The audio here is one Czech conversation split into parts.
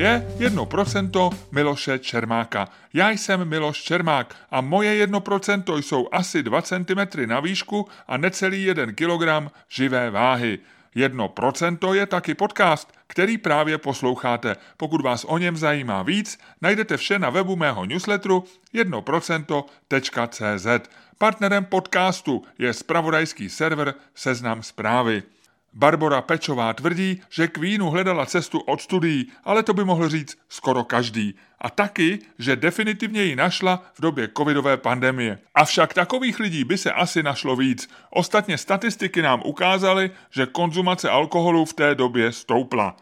je 1% Miloše Čermáka. Já jsem Miloš Čermák a moje 1% jsou asi 2 cm na výšku a necelý 1 kg živé váhy. 1% je taky podcast, který právě posloucháte. Pokud vás o něm zajímá víc, najdete vše na webu mého newsletteru 1%.cz. Partnerem podcastu je spravodajský server Seznam zprávy. Barbara Pečová tvrdí, že k vínu hledala cestu od studií, ale to by mohl říct skoro každý. A taky, že definitivně ji našla v době covidové pandemie. Avšak takových lidí by se asi našlo víc. Ostatně statistiky nám ukázaly, že konzumace alkoholu v té době stoupla.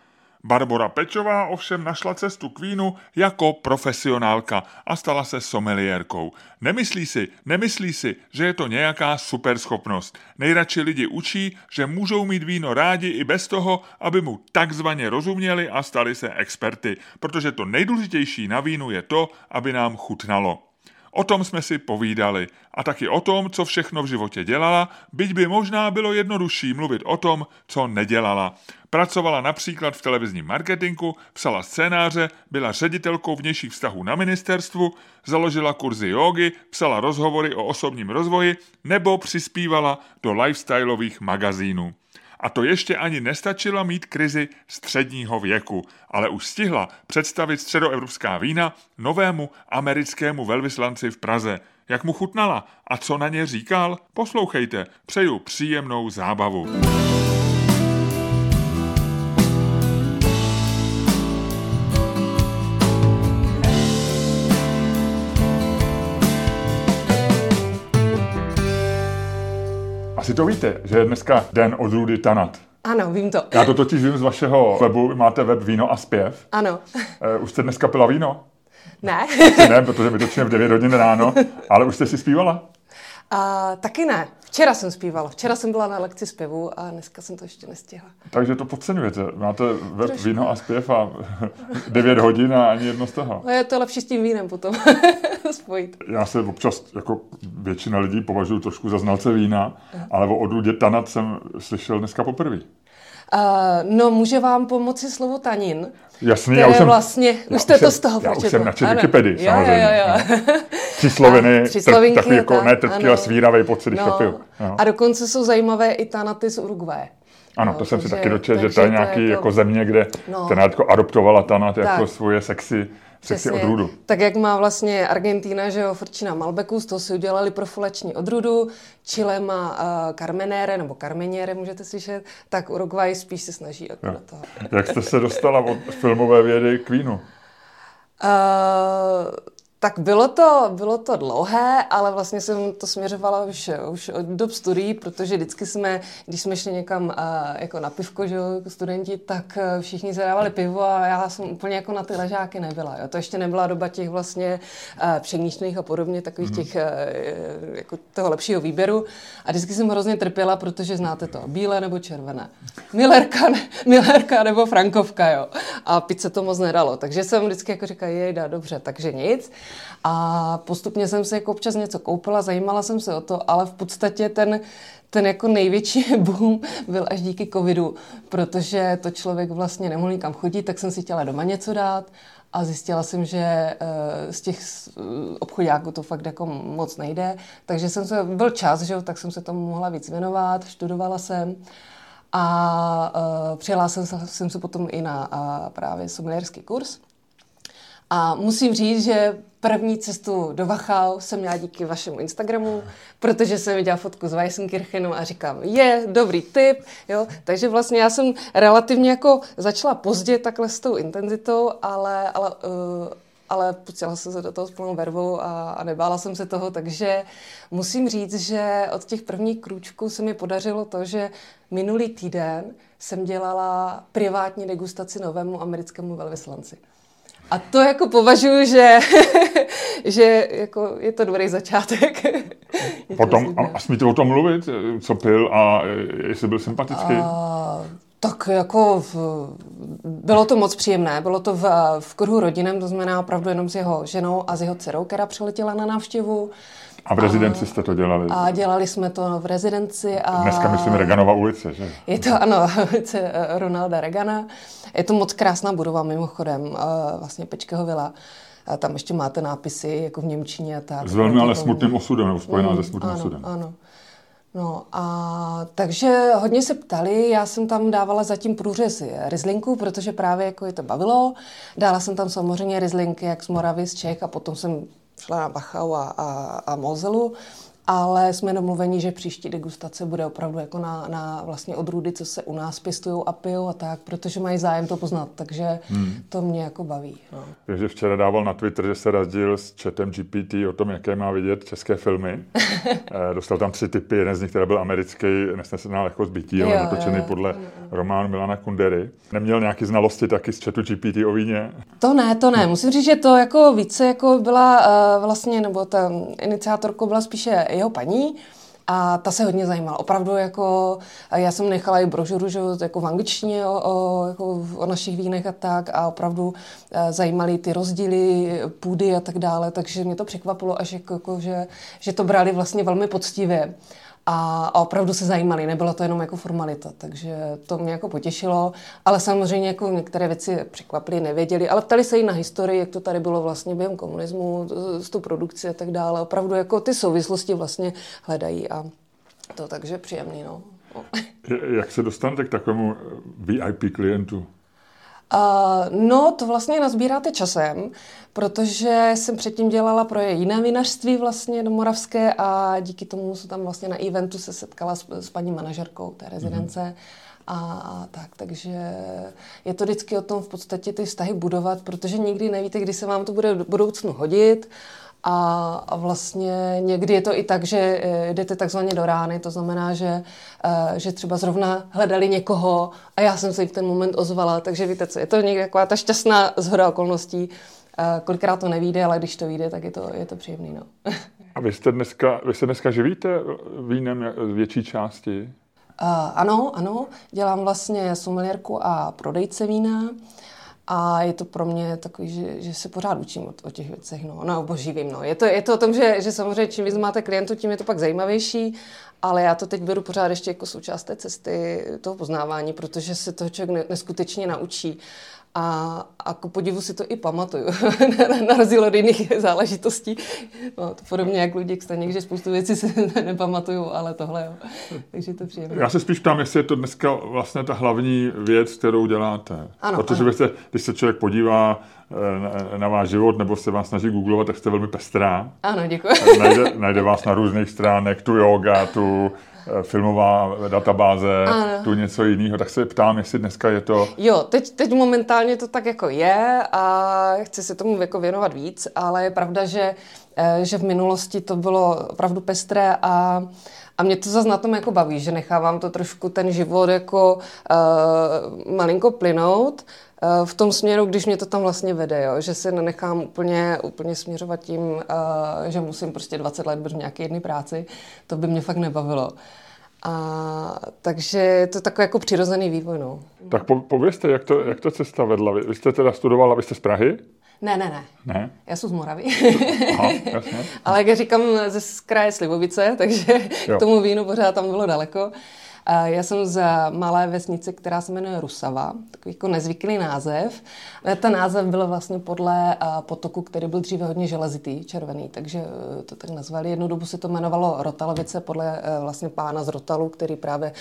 Barbara Pečová ovšem našla cestu k vínu jako profesionálka a stala se someliérkou. Nemyslí si, nemyslí si, že je to nějaká superschopnost. Nejradši lidi učí, že můžou mít víno rádi i bez toho, aby mu takzvaně rozuměli a stali se experty, protože to nejdůležitější na vínu je to, aby nám chutnalo. O tom jsme si povídali a taky o tom, co všechno v životě dělala, byť by možná bylo jednodušší mluvit o tom, co nedělala. Pracovala například v televizním marketingu, psala scénáře, byla ředitelkou vnějších vztahů na ministerstvu, založila kurzy jógy, psala rozhovory o osobním rozvoji nebo přispívala do lifestyleových magazínů. A to ještě ani nestačila mít krizi středního věku, ale už stihla představit středoevropská vína novému americkému velvyslanci v Praze. Jak mu chutnala a co na ně říkal? Poslouchejte, přeju příjemnou zábavu. Asi to víte, že je dneska den odrůdy Tanat. Ano, vím to. Já to totiž vím z vašeho webu, máte web Víno a zpěv. Ano. Uh, už jste dneska pila víno? Ne. ne, protože my točíme v 9 hodin ráno, ale už jste si zpívala? A, taky ne. Včera jsem zpívala. Včera jsem byla na lekci zpěvu a dneska jsem to ještě nestihla. Takže to podceňujete. Máte web Trošku. víno a zpěv a 9 hodin a ani jedno z toho. No je to lepší s tím vínem potom spojit. Já se občas, jako většina lidí, považuji trošku za znalce vína, ale o odrůdě tanat jsem slyšel dneska poprvé. Uh, no, může vám pomoci slovo tanin. Jasný, já už jsem, vlastně, já už jste to z toho Já už jsem načet Wikipedii, samozřejmě. Jo, jo, jo. Tři sloviny, tři takový jako tak, ne trpký, ale svíravej pocit, když no, to piju. Jo. A dokonce jsou zajímavé i tanaty z Uruguaye. Ano, to jsem si taky dočetl, že to je nějaký to... jako země, kde no. ten jako adoptovala tanat jako svoje sexy Přesně. odrůdu. Tak jak má vlastně Argentína, že jo, frčí na Malbeku, z toho si udělali profulační odrůdu, Chile má uh, Carmenere, nebo Carmeniere, můžete slyšet, tak Uruguay spíš se snaží jako na to. Jak jste se dostala od filmové vědy k vínu? Uh, tak bylo to, bylo to dlouhé, ale vlastně jsem to směřovala už, už od dob studií, protože vždycky jsme, když jsme šli někam uh, jako na pivko, že jako studenti, tak uh, všichni zadávali pivo a já jsem úplně jako na ty ležáky nebyla. Jo. To ještě nebyla doba těch vlastně uh, přemíšných a podobně, takových mm-hmm. těch uh, jako toho lepšího výběru. A vždycky jsem hrozně trpěla, protože znáte to, bílé nebo červené. Millerka, ne, Millerka nebo Frankovka, jo. A se to moc nedalo. Takže jsem vždycky jako říkala, jejda, dobře, takže nic. A postupně jsem se jako občas něco koupila, zajímala jsem se o to, ale v podstatě ten, ten jako největší boom byl až díky covidu, protože to člověk vlastně nemohl nikam chodit, tak jsem si chtěla doma něco dát a zjistila jsem, že eh, z těch obchodáků to fakt jako moc nejde, takže jsem se, byl čas, že tak jsem se tomu mohla víc věnovat, študovala jsem a uh, přijela jsem, jsem se potom i na uh, právě sommelierský kurz. A musím říct, že první cestu do Wachau jsem měla díky vašemu Instagramu, protože jsem viděla fotku z Weissenkirchenu a říkám, je, dobrý tip, jo. Takže vlastně já jsem relativně jako začala pozdě takhle s tou intenzitou, ale, ale uh, ale pustila jsem se do toho s plnou vervou a, a nebála jsem se toho, takže musím říct, že od těch prvních krůčků se mi podařilo to, že minulý týden jsem dělala privátní degustaci novému americkému velvyslanci. A to jako považuji, že, že jako je to dobrý začátek. Potom, a, a smíte o tom mluvit, co pil a jestli byl sympatický? A, Tak jako v, bylo to moc příjemné, bylo to v, v kruhu rodinem, to znamená opravdu jenom s jeho ženou a s jeho dcerou, která přiletěla na návštěvu. A v rezidenci a, jste to dělali? A dělali jsme to v rezidenci. A Dneska myslím Reganova ulice, že? Je to, ano, ulice eh, Ronalda Regana. Je to moc krásná budova mimochodem, eh, vlastně Pečkeho vila. A tam ještě máte nápisy jako v Němčině a tak. S velmi ale smutným osudem, nebo spojená mm, se smutným ano, osudem. Ano, No a takže hodně se ptali, já jsem tam dávala zatím průřez rizlinku, protože právě jako je to bavilo. Dala jsem tam samozřejmě rizlinky jak z Moravy, z Čech a potom jsem šla na Bachau a, a, a Mozelu ale jsme domluveni, že příští degustace bude opravdu jako na, na vlastně odrůdy, co se u nás pěstují a pijou a tak, protože mají zájem to poznat, takže hmm. to mě jako baví. No. Takže včera dával na Twitter, že se razdil s chatem GPT o tom, jaké má vidět české filmy. Eh, dostal tam tři typy, jeden z nich teda byl americký, nesnesená lehkost bytí, ale natočený podle jo, jo. Románu Milana Kundery. Neměl nějaké znalosti taky z chatu GPT o víně? To ne, to ne. Musím říct, že to jako více jako byla uh, vlastně, nebo ta iniciátorko byla spíše jeho paní, a ta se hodně zajímala. Opravdu jako, já jsem nechala i brožuru, že, jako v angličtině o, o, jako o našich vínech a tak a opravdu e, zajímaly ty rozdíly půdy a tak dále, takže mě to překvapilo až jako, jako že, že to brali vlastně velmi poctivě a, a opravdu se zajímali, nebylo to jenom jako formalita, takže to mě jako potěšilo, ale samozřejmě jako některé věci překvapily, nevěděli, ale ptali se i na historii, jak to tady bylo vlastně během komunismu, s tou produkcí a tak dále, opravdu jako ty souvislosti vlastně hledají a to takže příjemný, no. Jak se dostanete k takovému VIP klientu? Uh, no, to vlastně nazbíráte časem, protože jsem předtím dělala pro jiné vinařství vlastně do Moravské a díky tomu se tam vlastně na eventu se setkala s, s paní manažerkou té rezidence. Mm-hmm. A, a tak, takže je to vždycky o tom v podstatě ty vztahy budovat, protože nikdy nevíte, kdy se vám to bude v budoucnu hodit. A, a vlastně někdy je to i tak, že eh, jdete takzvaně do rány, to znamená, že, eh, že třeba zrovna hledali někoho a já jsem se v ten moment ozvala, takže víte co, je to někde taková ta šťastná zhoda okolností. Eh, kolikrát to nevíde, ale když to vyjde, tak je to, je to příjemný. No. A vy, jste dneska, vy se dneska živíte vínem z větší části? Uh, ano, ano. Dělám vlastně sommelierku a prodejce vína. A je to pro mě takový, že, že se pořád učím o, o těch věcech. No, no boží vím, no. Je to, je to o tom, že, že samozřejmě čím víc máte klientů, tím je to pak zajímavější, ale já to teď beru pořád ještě jako součást té cesty toho poznávání, protože se toho člověk neskutečně naučí. A, a ku podivu si to i pamatuju, na rozdíl od jiných záležitostí. No, to podobně jak Luděk Staněk, že spoustu věcí si nepamatuju, ale tohle jo. Takže to příjemné. Já se spíš ptám, jestli je to dneska vlastně ta hlavní věc, kterou děláte. Ano, Protože ano. Byste, když se člověk podívá eh, na, na váš život nebo se vás snaží googlovat, tak jste velmi pestrá. Ano, děkuji. Najde, najde vás na různých stránek, tu yoga, tu filmová databáze, ano. tu něco jiného, tak se ptám, jestli dneska je to... Jo, teď, teď momentálně to tak jako je a chci se tomu jako věnovat víc, ale je pravda, že, eh, že v minulosti to bylo opravdu pestré a a mě to zase na tom jako baví, že nechávám to trošku ten život jako uh, malinko plynout v tom směru, když mě to tam vlastně vede, jo? že se nenechám úplně, úplně směřovat tím, uh, že musím prostě 20 let být v nějaké jedné práci. To by mě fakt nebavilo. A, takže je to takový jako přirozený vývoj. No. Tak po, povězte, jak to, jak to cesta vedla. Vy, vy jste teda studovala, vy jste z Prahy? Ne, ne, ne. Ne? Já jsem z Moravy. Aha, jasně. Ale jak říkám, ze kraje Slivovice, takže jo. k tomu vínu pořád tam bylo daleko. Já jsem z malé vesnice, která se jmenuje Rusava, takový jako nezvyklý název. Ten název byl vlastně podle potoku, který byl dříve hodně železitý, červený, takže to tak nazvali. Jednu dobu se to jmenovalo Rotalovice podle vlastně pána z Rotalu, který právě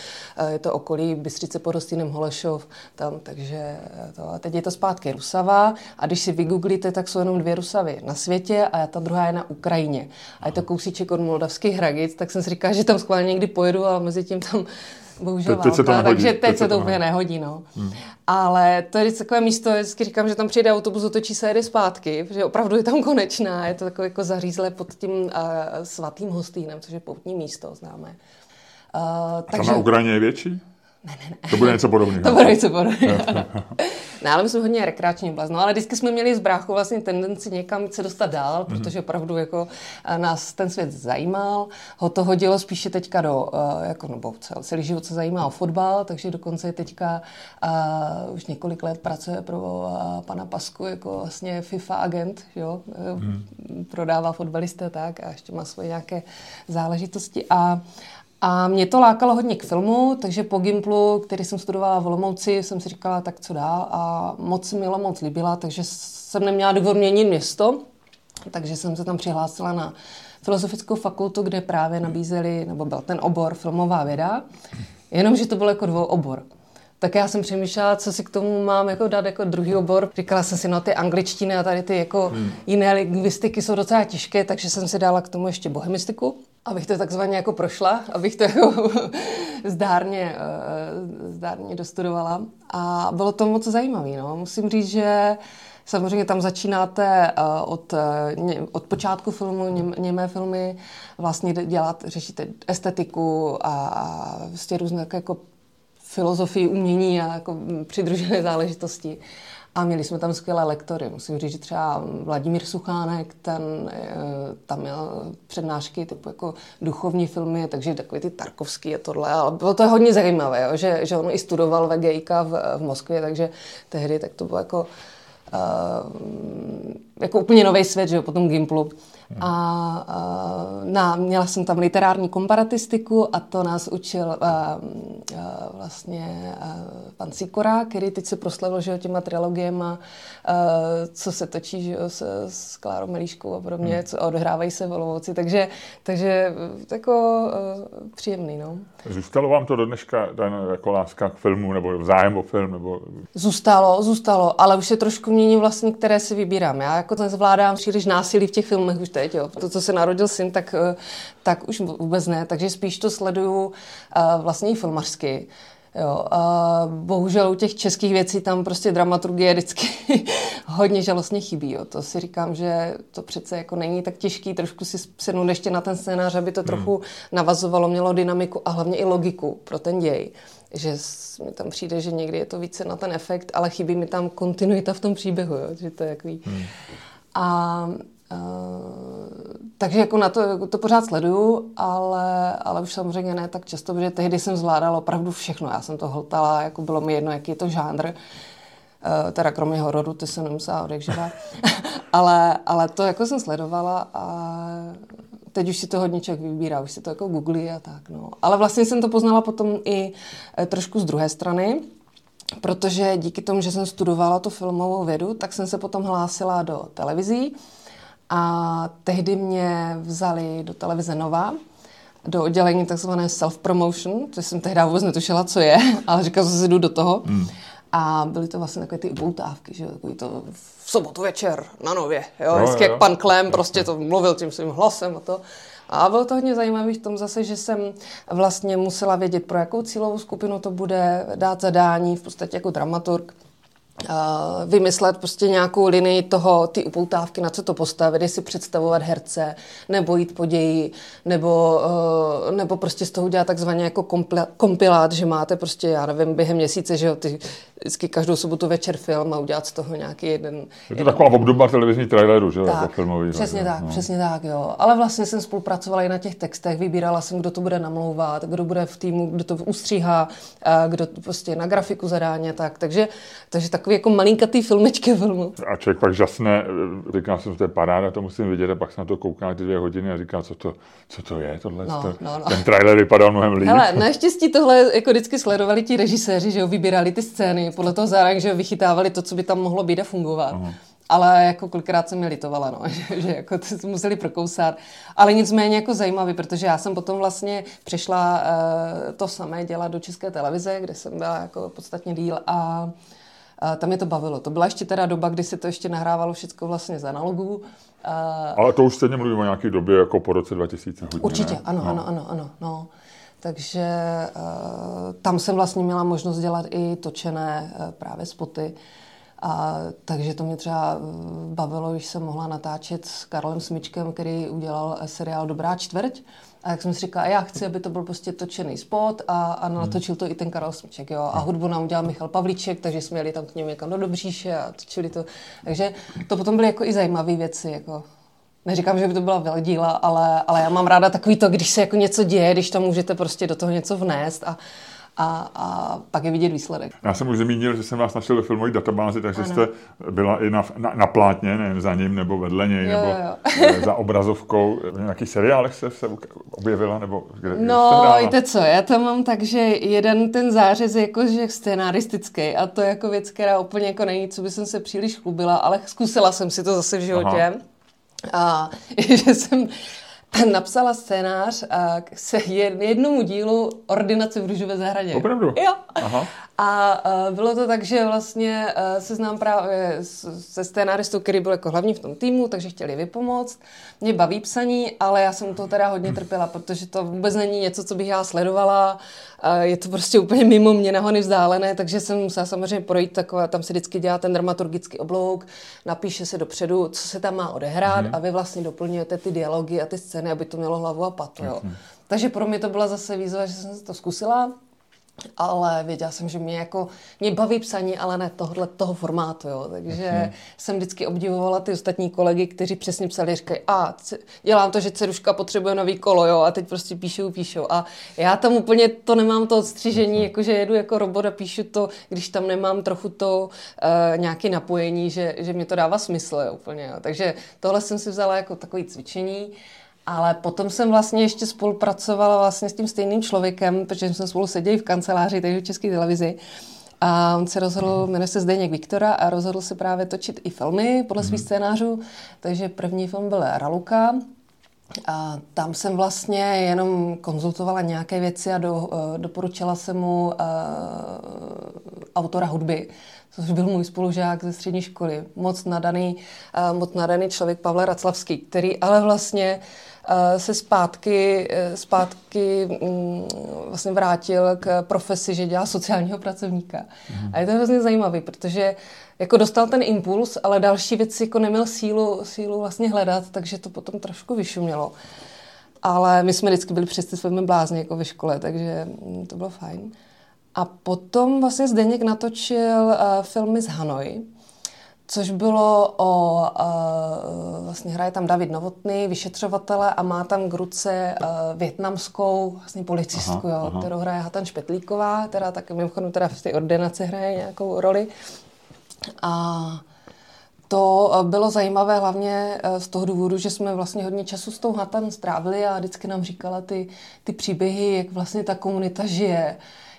je to okolí Bystřice pod Hostýnem Holešov, tam, takže to. A teď je to zpátky Rusava a když si vygooglíte, tak jsou jenom dvě Rusavy na světě a ta druhá je na Ukrajině. A je to kousíček od Moldavských Hradic, tak jsem si říkal, že tam schválně někdy pojedu a mezi tím tam bohužel teď, teď se to nehodí. takže teď, teď se to úplně nehodí. No. Hmm. Ale to je takové místo, vždycky říkám, že tam přijde autobus, otočí se jede zpátky, protože opravdu je tam konečná, je to takové jako zařízlé pod tím uh, svatým hostýnem, což je poutní místo, známe. Uh, takže... A tam na Ukrajině je větší? Ne, ne, ne. To bude něco podobného. to bude něco podobného. ne, ale my jsme hodně rekreační oblast. No, ale vždycky jsme měli z bráchu vlastně tendenci někam se dostat dál, mm-hmm. protože opravdu jako eh, nás ten svět zajímal. Ho to hodilo spíše teďka do, eh, jako, nebo celý život se zajímá o fotbal, takže dokonce teďka uh, už několik let pracuje pro uh, pana Pasku jako vlastně FIFA agent, jo? Mm-hmm. prodává fotbalisté tak a ještě má svoje nějaké záležitosti. A a mě to lákalo hodně k filmu, takže po Gimplu, který jsem studovala v Olomouci, jsem si říkala, tak co dál. A moc mi moc líbila, takže jsem neměla důvod měnit město. Takže jsem se tam přihlásila na filozofickou fakultu, kde právě nabízeli, nebo byl ten obor filmová věda, jenomže to byl jako dvou obor. Tak já jsem přemýšlela, co si k tomu mám jako dát jako druhý obor. Říkala jsem si, no ty angličtiny a tady ty jako hmm. jiné lingvistiky jsou docela těžké, takže jsem si dala k tomu ještě bohemistiku abych to takzvaně jako prošla, abych to jako zdárně, uh, zdárně dostudovala. A bylo to moc zajímavé. No. Musím říct, že samozřejmě tam začínáte uh, od, uh, od počátku filmu, něm, němé filmy, vlastně dělat, řešíte estetiku a, a vlastně různé jako filozofii umění a jako přidružené záležitosti. A měli jsme tam skvělé lektory. Musím říct, že třeba Vladimír Suchánek, ten eh, tam měl přednášky typu jako duchovní filmy, takže takový ty Tarkovský a tohle. Ale bylo to hodně zajímavé, jo, že, že on i studoval VGIK v, v Moskvě, takže tehdy tak to bylo jako uh, jako úplně nový svět, že jo, potom Gimplu. A, a na, měla jsem tam literární komparatistiku a to nás učil a, a, vlastně a, pan Sikora, který teď se proslavil že těma trilogiema, a, co se točí že s, s Klárou Melíškou a podobně, hmm. co odhrávají se v Olomouci, takže, takže jako a, příjemný. No. Zůstalo vám to do dneška ten jako láska k filmu nebo zájem o film? Nebo... Zůstalo, zůstalo, ale už se trošku mění vlastně, které si vybírám. Já jako nezvládám příliš násilí v těch filmech už teď. Jo. To, co se narodil syn, tak, eh, tak už vůbec ne. Takže spíš to sleduju uh, vlastně i filmařsky. Jo, a bohužel u těch českých věcí tam prostě dramaturgie vždycky hodně žalostně chybí. Jo. To si říkám, že to přece jako není tak těžký trošku si sednout ještě na ten scénář, aby to hmm. trochu navazovalo, mělo dynamiku a hlavně i logiku pro ten děj. Že mi tam přijde, že někdy je to více na ten efekt, ale chybí mi tam kontinuita v tom příběhu. Jo. Že to je takový... Hmm. A takže jako na to, to pořád sleduju, ale, ale už samozřejmě ne tak často, protože tehdy jsem zvládala opravdu všechno. Já jsem to hltala, jako bylo mi jedno, jaký je to žánr. Uh, teda kromě hororu, ty jsem nemusela odekživat. ale, ale to jako jsem sledovala a teď už si to hodně člověk vybírá, už si to jako googlí a tak. No. Ale vlastně jsem to poznala potom i eh, trošku z druhé strany, protože díky tomu, že jsem studovala tu filmovou vědu, tak jsem se potom hlásila do televizí a tehdy mě vzali do televize Nova, do oddělení takzvané self-promotion, což jsem tehdy vůbec netušila, co je, ale říkala jsem si, jdu do toho. Hmm. A byly to vlastně takové ty upoutávky, že takový to v sobotu večer na Nově, jo, no, vždycky jo. jak pan Klem prostě to mluvil tím svým hlasem a to. A bylo to hodně zajímavé v tom zase, že jsem vlastně musela vědět, pro jakou cílovou skupinu to bude, dát zadání, v podstatě jako dramaturg vymyslet prostě nějakou linii toho, ty upoutávky, na co to postavit, jestli představovat herce, nebo jít po ději, nebo, uh, nebo prostě z toho udělat takzvaně jako kompilát, že máte prostě, já nevím, během měsíce, že jo, ty vždycky každou sobotu večer film a udělat z toho nějaký jeden... Je to jeden... taková obdoba televizní traileru, že jo, jako filmový. Přesně tak, no. přesně tak, jo. Ale vlastně jsem spolupracovala i na těch textech, vybírala jsem, kdo to bude namlouvat, kdo bude v týmu, kdo to ustříhá, kdo prostě na grafiku zadání tak. Takže, takže takový jako malinkatý filmečky filmu. A člověk pak žasne, říká jsem, to je paráda, to musím vidět a pak se na to kouká ty dvě hodiny a říká, co to, co to je tohle. No, to, no, no. Ten trailer vypadal mnohem líp. Hele, naštěstí tohle jako vždycky sledovali ti režiséři, že jo, vybírali ty scény, podle toho zároveň, že vychytávali to, co by tam mohlo být a fungovat. Uh-huh. Ale jako kolikrát jsem mi litovala, no, že, že jako to museli prokousat. Ale nicméně jako zajímavý, protože já jsem potom vlastně přešla uh, to samé dělat do České televize, kde jsem byla jako podstatně díl a uh, tam mě to bavilo. To byla ještě teda doba, kdy se to ještě nahrávalo všechno vlastně z analogů. Uh, Ale to už stejně mluvím o nějaké době jako po roce 2000 hodně, Určitě, ne? ano, no. ano, ano, ano, no. Takže uh, tam jsem vlastně měla možnost dělat i točené právě spoty. A, takže to mě třeba bavilo, když jsem mohla natáčet s Karlem Smyčkem, který udělal seriál Dobrá čtvrť. A jak jsem si říkala, já chci, aby to byl prostě točený spot a, a natočil to i ten Karel Smyček. Jo? A hudbu nám udělal Michal Pavlíček, takže jsme jeli tam k němu někam do Dobříše a točili to. Takže to potom byly jako i zajímavé věci. Jako Neříkám, že by to byla veledíla, ale, ale já mám ráda takový to, když se jako něco děje, když tam můžete prostě do toho něco vnést a, a, a pak je vidět výsledek. Já jsem už zmínil, že jsem vás našel ve filmové databázi, takže ano. jste byla i na, na, na plátně, nejen za ním, nebo vedle něj, jo, nebo jo. Eh, za obrazovkou. V nějakých seriálech se, se objevila? Nebo kde, no, víte co, já to mám tak, že jeden ten zářez je jako že scenaristický a to je jako věc, která úplně jako není, co by jsem se příliš chlubila, ale zkusila jsem si to zase v životě. Aha. A že jsem napsala scénář k se jednomu dílu Ordinace v růžové zahradě. Opravdu? Jo. Aha. A bylo to tak, že vlastně se znám právě se scénáristou, který byl jako hlavní v tom týmu, takže chtěli vypomoct. Mě baví psaní, ale já jsem to teda hodně trpěla, protože to vůbec není něco, co bych já sledovala. Je to prostě úplně mimo mě nahony vzdálené, takže jsem musela samozřejmě projít takové, tam se vždycky dělá ten dramaturgický oblouk, napíše se dopředu, co se tam má odehrát mm. a vy vlastně doplňujete ty dialogy a ty scény, aby to mělo hlavu a patu. Jo. Takže pro mě to byla zase výzva, že jsem to zkusila ale věděla jsem, že mě jako, mě baví psaní, ale ne tohle, toho formátu, jo. takže mm-hmm. jsem vždycky obdivovala ty ostatní kolegy, kteří přesně psali, říkají, a dělám to, že ceruška potřebuje nový kolo, jo, a teď prostě píšou, píšou. A já tam úplně to nemám to odstřižení, mm-hmm. jakože jedu jako robot a píšu to, když tam nemám trochu to uh, nějaké napojení, že, že mě to dává smysl, jo, úplně, jo. Takže tohle jsem si vzala jako takový cvičení. Ale potom jsem vlastně ještě spolupracovala vlastně s tím stejným člověkem, protože jsme spolu seděli v kanceláři, takže v České televizi. A on se rozhodl, jmenuje se Zdeněk Viktora a rozhodl se právě točit i filmy podle svých mhm. scénářů. Takže první film byl Raluka, a tam jsem vlastně jenom konzultovala nějaké věci a do, uh, doporučila jsem mu uh, autora hudby, což byl můj spolužák ze střední školy. Moc nadaný, uh, moc nadaný člověk Pavel Raclavský, který ale vlastně se zpátky, eh, zpátky mm, vlastně vrátil k profesi, že dělá sociálního pracovníka. Mm. A je to hrozně zajímavý, protože jako dostal ten impuls, ale další věci jako neměl sílu, sílu vlastně hledat, takže to potom trošku vyšumělo. Ale my jsme vždycky byli přes ty filmy blázni jako ve škole, takže mm, to bylo fajn. A potom vlastně Zdeněk natočil uh, filmy z Hanoi, což bylo o, uh, vlastně hraje tam David Novotný, vyšetřovatele a má tam k ruce uh, větnamskou vlastně policistku, aha, jo, aha. kterou hraje Hatan Špetlíková, která taky mimochodem teda v té ordinaci hraje nějakou roli. A to bylo zajímavé hlavně z toho důvodu, že jsme vlastně hodně času s tou Hatan strávili a vždycky nám říkala ty, ty příběhy, jak vlastně ta komunita žije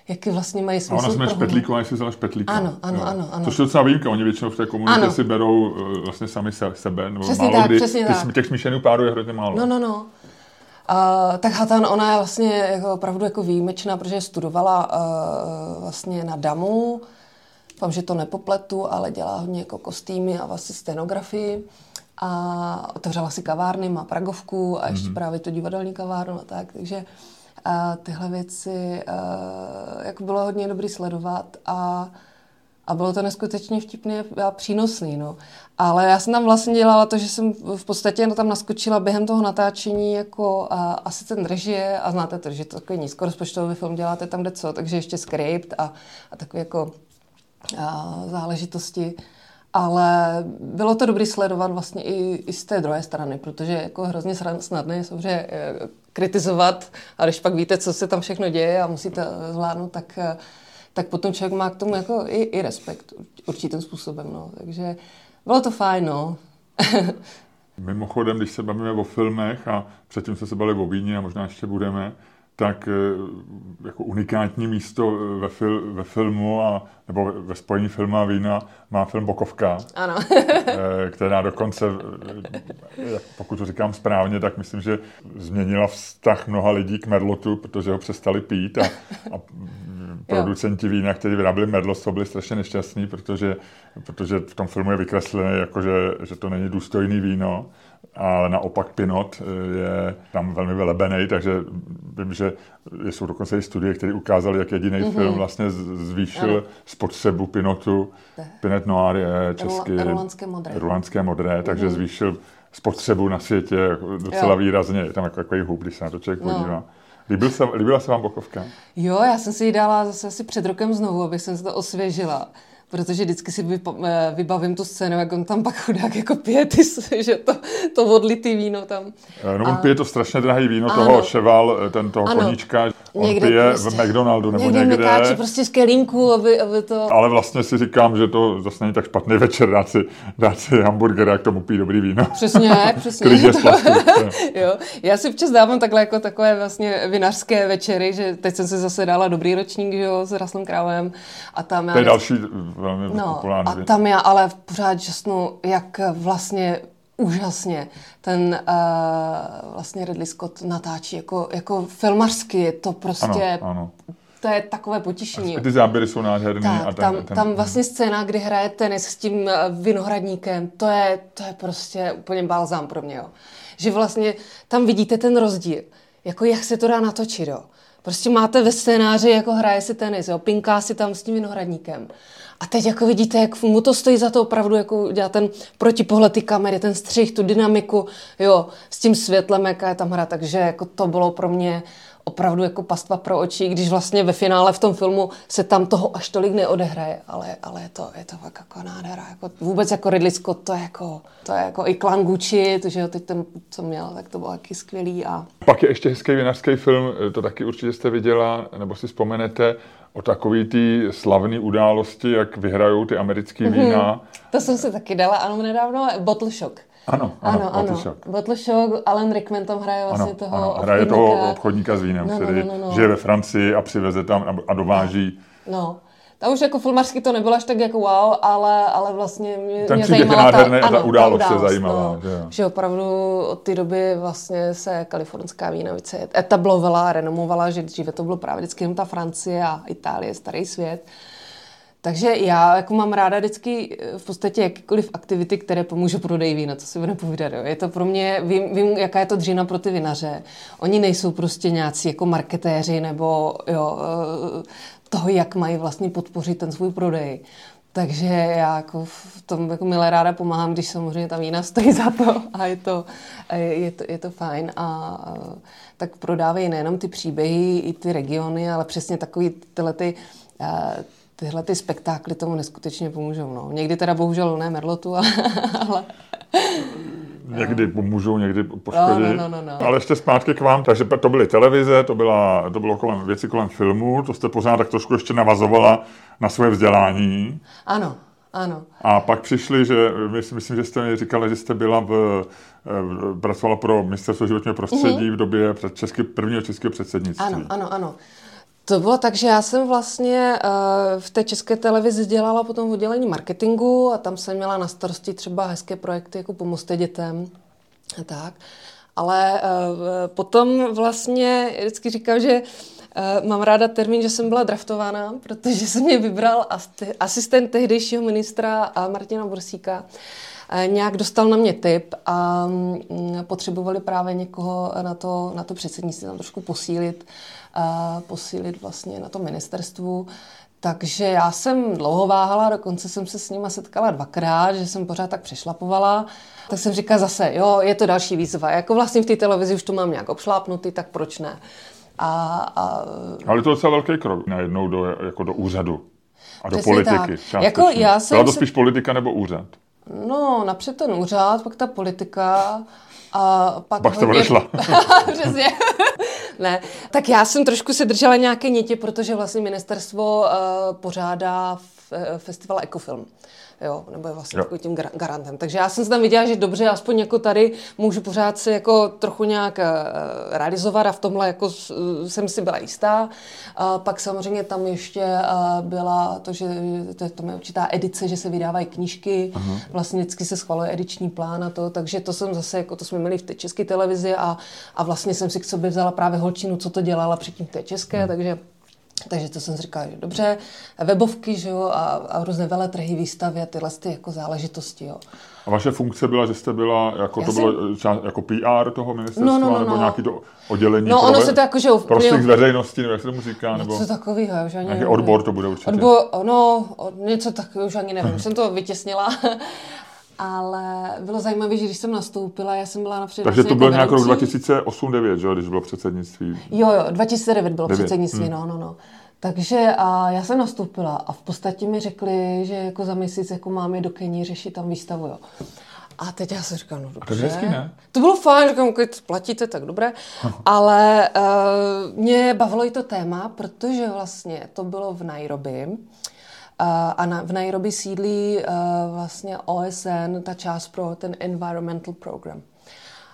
jaký vlastně mají smysl. A ona jsme Špetlíková, jestli vzala Špetlíka. Ano, ano, ano, ano. Což je docela výjimka, oni většinou v té komunitě ano. si berou uh, vlastně sami se, sebe, nebo přesně málo tak, kdy, přesně ty, tak. těch smíšených párů je hrozně málo. No, no, no. Uh, tak Hatan, ona je vlastně jako opravdu jako výjimečná, protože studovala uh, vlastně na DAMu, Doufám, že to nepopletu, ale dělá hodně jako kostýmy a vlastně scenografii. A otevřela si kavárny, má Pragovku a ještě mm-hmm. právě to divadelní kavárnu a tak. Takže a tyhle věci jako bylo hodně dobrý sledovat a, a bylo to neskutečně vtipné a přínosný. No. Ale já jsem tam vlastně dělala to, že jsem v podstatě tam naskočila během toho natáčení jako a, asi ten režie a znáte to, že to takový nízkorozpočtový film děláte tam kde co, takže ještě skript a, a takové jako a, záležitosti. Ale bylo to dobrý sledovat vlastně i, i z té druhé strany, protože jako hrozně snadné samozřejmě eh, kritizovat a když pak víte, co se tam všechno děje a musíte zvládnout, tak, eh, tak potom člověk má k tomu jako i, i respekt určitým způsobem. No. Takže bylo to fajn, no. Mimochodem, když se bavíme o filmech a předtím jsme se bavili o víně a možná ještě budeme, tak eh, jako unikátní místo ve, fil, ve filmu a, nebo ve spojení filmu a vína má film Bokovka, ano. Eh, která dokonce, eh, pokud to říkám správně, tak myslím, že změnila vztah mnoha lidí k Merlotu, protože ho přestali pít a, a producenti vína, kteří vyráběli Merlot, to byli strašně nešťastní, protože, protože v tom filmu je vykreslené, jako že, že to není důstojný víno ale naopak Pinot eh, je tam velmi vylebený, takže vím, že jsou dokonce i studie, které ukázaly, jak jediný mm-hmm. film vlastně zvýšil ano. spotřebu pinotu. Pinot Noir je český. Rulanské modré. Rulanské modré, takže mm-hmm. zvýšil spotřebu na světě jako docela jo. výrazně. Je tam jako takový hub, když se na to člověk no. podívá. Líbil se, líbila se vám Bokovka? Jo, já jsem si ji dala zase asi před rokem znovu, abych jsem se to osvěžila protože vždycky si eh, vybavím tu scénu, jak on tam pak chudák jako pije ty, že to, to odlitý víno tam. Eh, no on a... pije to strašně drahý víno ano. toho ševal, eh, ten toho ano. koníčka, on někde pije prostě, v McDonaldu nebo někde. Někde prostě z kelímku, aby, aby to... Ale vlastně si říkám, že to zase není tak špatný večer dát si, dát si hamburger a k tomu pít dobrý víno. Přesně, přesně. jo. Já si včas dávám takhle jako takové vlastně vinařské večery, že teď jsem si zase dala dobrý ročník, že jo, s Raslem Krávem a tam... To je další velmi no, populární. A tam já ale pořád žasnu, jak vlastně úžasně ten uh, vlastně Ridley Scott natáčí jako, jako filmařsky. Je to prostě... Ano, ano. To je takové potěšení. ty záběry jsou nádherné. Tak, a ten, tam, ten, tam vlastně scéna, kdy hraje tenis s tím eh, vinohradníkem, to je, to je prostě úplně balzám pro mě. Jo. Že vlastně tam vidíte ten rozdíl. Jako jak se to dá natočit. Jo. Prostě máte ve scénáři, jako hraje si tenis, jo, pinká si tam s tím vinohradníkem. A teď jako vidíte, jak mu to stojí za to opravdu jako dělat ten protipohled ty kamery, ten střih, tu dynamiku, jo, s tím světlem, jaká je tam hra. Takže jako to bylo pro mě opravdu jako pastva pro oči, když vlastně ve finále v tom filmu se tam toho až tolik neodehraje, ale, ale je, to, je to fakt jako nádhera. Jako, vůbec jako Ridley Scott, to je jako, to je jako i Klanguchi, to, že teď ten, co měl, tak to bylo taky skvělý. A... Pak je ještě hezký vinařský film, to taky určitě jste viděla, nebo si vzpomenete, o takový ty slavné události, jak vyhrajou ty americké mm-hmm. vína. To jsem si taky dala, ano, nedávno, Bottle Shock. Ano, ano, ano. ano. Bottle Shock, Alan Rickman tam hraje vlastně ano, toho ano, hraje obchodníka. toho obchodníka s vínem, no, no, který no, no, no. žije ve Francii a přiveze tam a dováží. No. Tam už jako filmařsky to nebylo až tak jako wow, ale, ale vlastně mě, Ten mě zajímala ta, ano, ta událost, ta událost zajímavá. No, že, že opravdu od té doby vlastně se kalifornská vína více etablovala, renomovala, že dříve to bylo právě vždycky jenom ta Francie a Itálie, starý svět. Takže já jako mám ráda vždycky eh, v podstatě jakýkoliv aktivity, které pomůžou prodeji vína, co si budeme povídat. Jo. Je to pro mě, vím, vím, jaká je to dřina pro ty vinaře. Oni nejsou prostě nějací jako marketéři nebo jo, eh, toho, jak mají vlastně podpořit ten svůj prodej. Takže já jako v tom jako milé ráda pomáhám, když samozřejmě ta vína stojí za to a je to, je to, je to fajn. A tak prodávají nejenom ty příběhy, i ty regiony, ale přesně takový tyhle ty, tyhle ty spektákly tomu neskutečně pomůžou. No. Někdy teda bohužel ne Merlotu, ale, ale Někdy pomůžou, někdy poškodí. No, no, no, no. Ale ještě zpátky k vám, takže to byly televize, to, byla, to bylo kolem věci kolem filmu, to jste pořád tak trošku ještě navazovala na svoje vzdělání. Ano, ano. A pak přišli, že myslím, že jste mi říkala, že jste byla v, pracovala pro ministerstvo životního prostředí mm-hmm. v době před český, prvního českého předsednictví. Ano, ano, ano. To bylo tak, že já jsem vlastně uh, v té české televizi dělala potom v oddělení marketingu a tam jsem měla na starosti třeba hezké projekty jako Pomozte dětem a tak. Ale uh, potom vlastně vždycky říkám, že uh, mám ráda termín, že jsem byla draftována, protože se mě vybral asistent tehdejšího ministra Martina Borsíka. Nějak dostal na mě tip a mm, potřebovali právě někoho na to, na to předsednictví tam trošku posílit. Posílit vlastně na tom ministerstvu. Takže já jsem dlouho váhala, dokonce jsem se s nima setkala dvakrát, že jsem pořád tak přešlapovala. Tak jsem říkala zase, jo, je to další výzva. Jako vlastně v té televizi už to mám nějak obšlápnutý, tak proč ne? A, a... Ale to je docela velký krok najednou do, jako do úřadu a do Přesně politiky. Jako já jsem Byla to spíš politika nebo úřad? No, napřed ten úřad, pak ta politika a pak... Pak hodně... odešla. Přesně. Ne, tak já jsem trošku se držela nějaké nitě, protože vlastně ministerstvo uh, pořádá festival Ecofilm jo, nebo je vlastně jo. tím garantem. Takže já jsem se tam viděla, že dobře, aspoň jako tady můžu pořád se jako trochu nějak uh, realizovat a v tomhle jako uh, jsem si byla jistá. A pak samozřejmě tam ještě byla to, že to, to je určitá edice, že se vydávají knížky, uh-huh. vlastně vždycky se schvaluje ediční plán a to, takže to jsem zase, jako to jsme měli v té české televizi a, a vlastně jsem si k sobě vzala právě holčinu, co to dělala předtím v té české, uh-huh. takže Takže to jsem si říkala, že dobře, webovky, že jo, a, a různé veletrhy, výstavy a tyhle ty jako záležitosti, jo. A vaše funkce byla, že jste byla, jako Já to jsem... bylo čas, jako PR toho ministerstva, no, no, no, nebo no. nějaký to oddělení no, pro, ono se to jako, že pro styk z veřejnosti, nebo jak se tomu říká, nebo něco takového, už ani nějaký odbor to bude určitě. Odbor, no, něco takového už ani nevím, jsem to vytěsnila. Ale bylo zajímavé, že když jsem nastoupila, já jsem byla například. Takže to bylo nějak rok 2008-2009, že když bylo předsednictví? Jo, jo, 2009 bylo 9. předsednictví, hmm. no, no, no. Takže a já jsem nastoupila a v podstatě mi řekli, že jako za měsíc jako máme do Kení řešit tam výstavu, jo. A teď já jsem říkala, no dobře. To, ne? to bylo fajn, říkám, když platíte, tak dobré. Ale uh, mě bavilo i to téma, protože vlastně to bylo v Nairobi. A na, v Nairobi sídlí uh, vlastně OSN, ta část pro ten environmental program.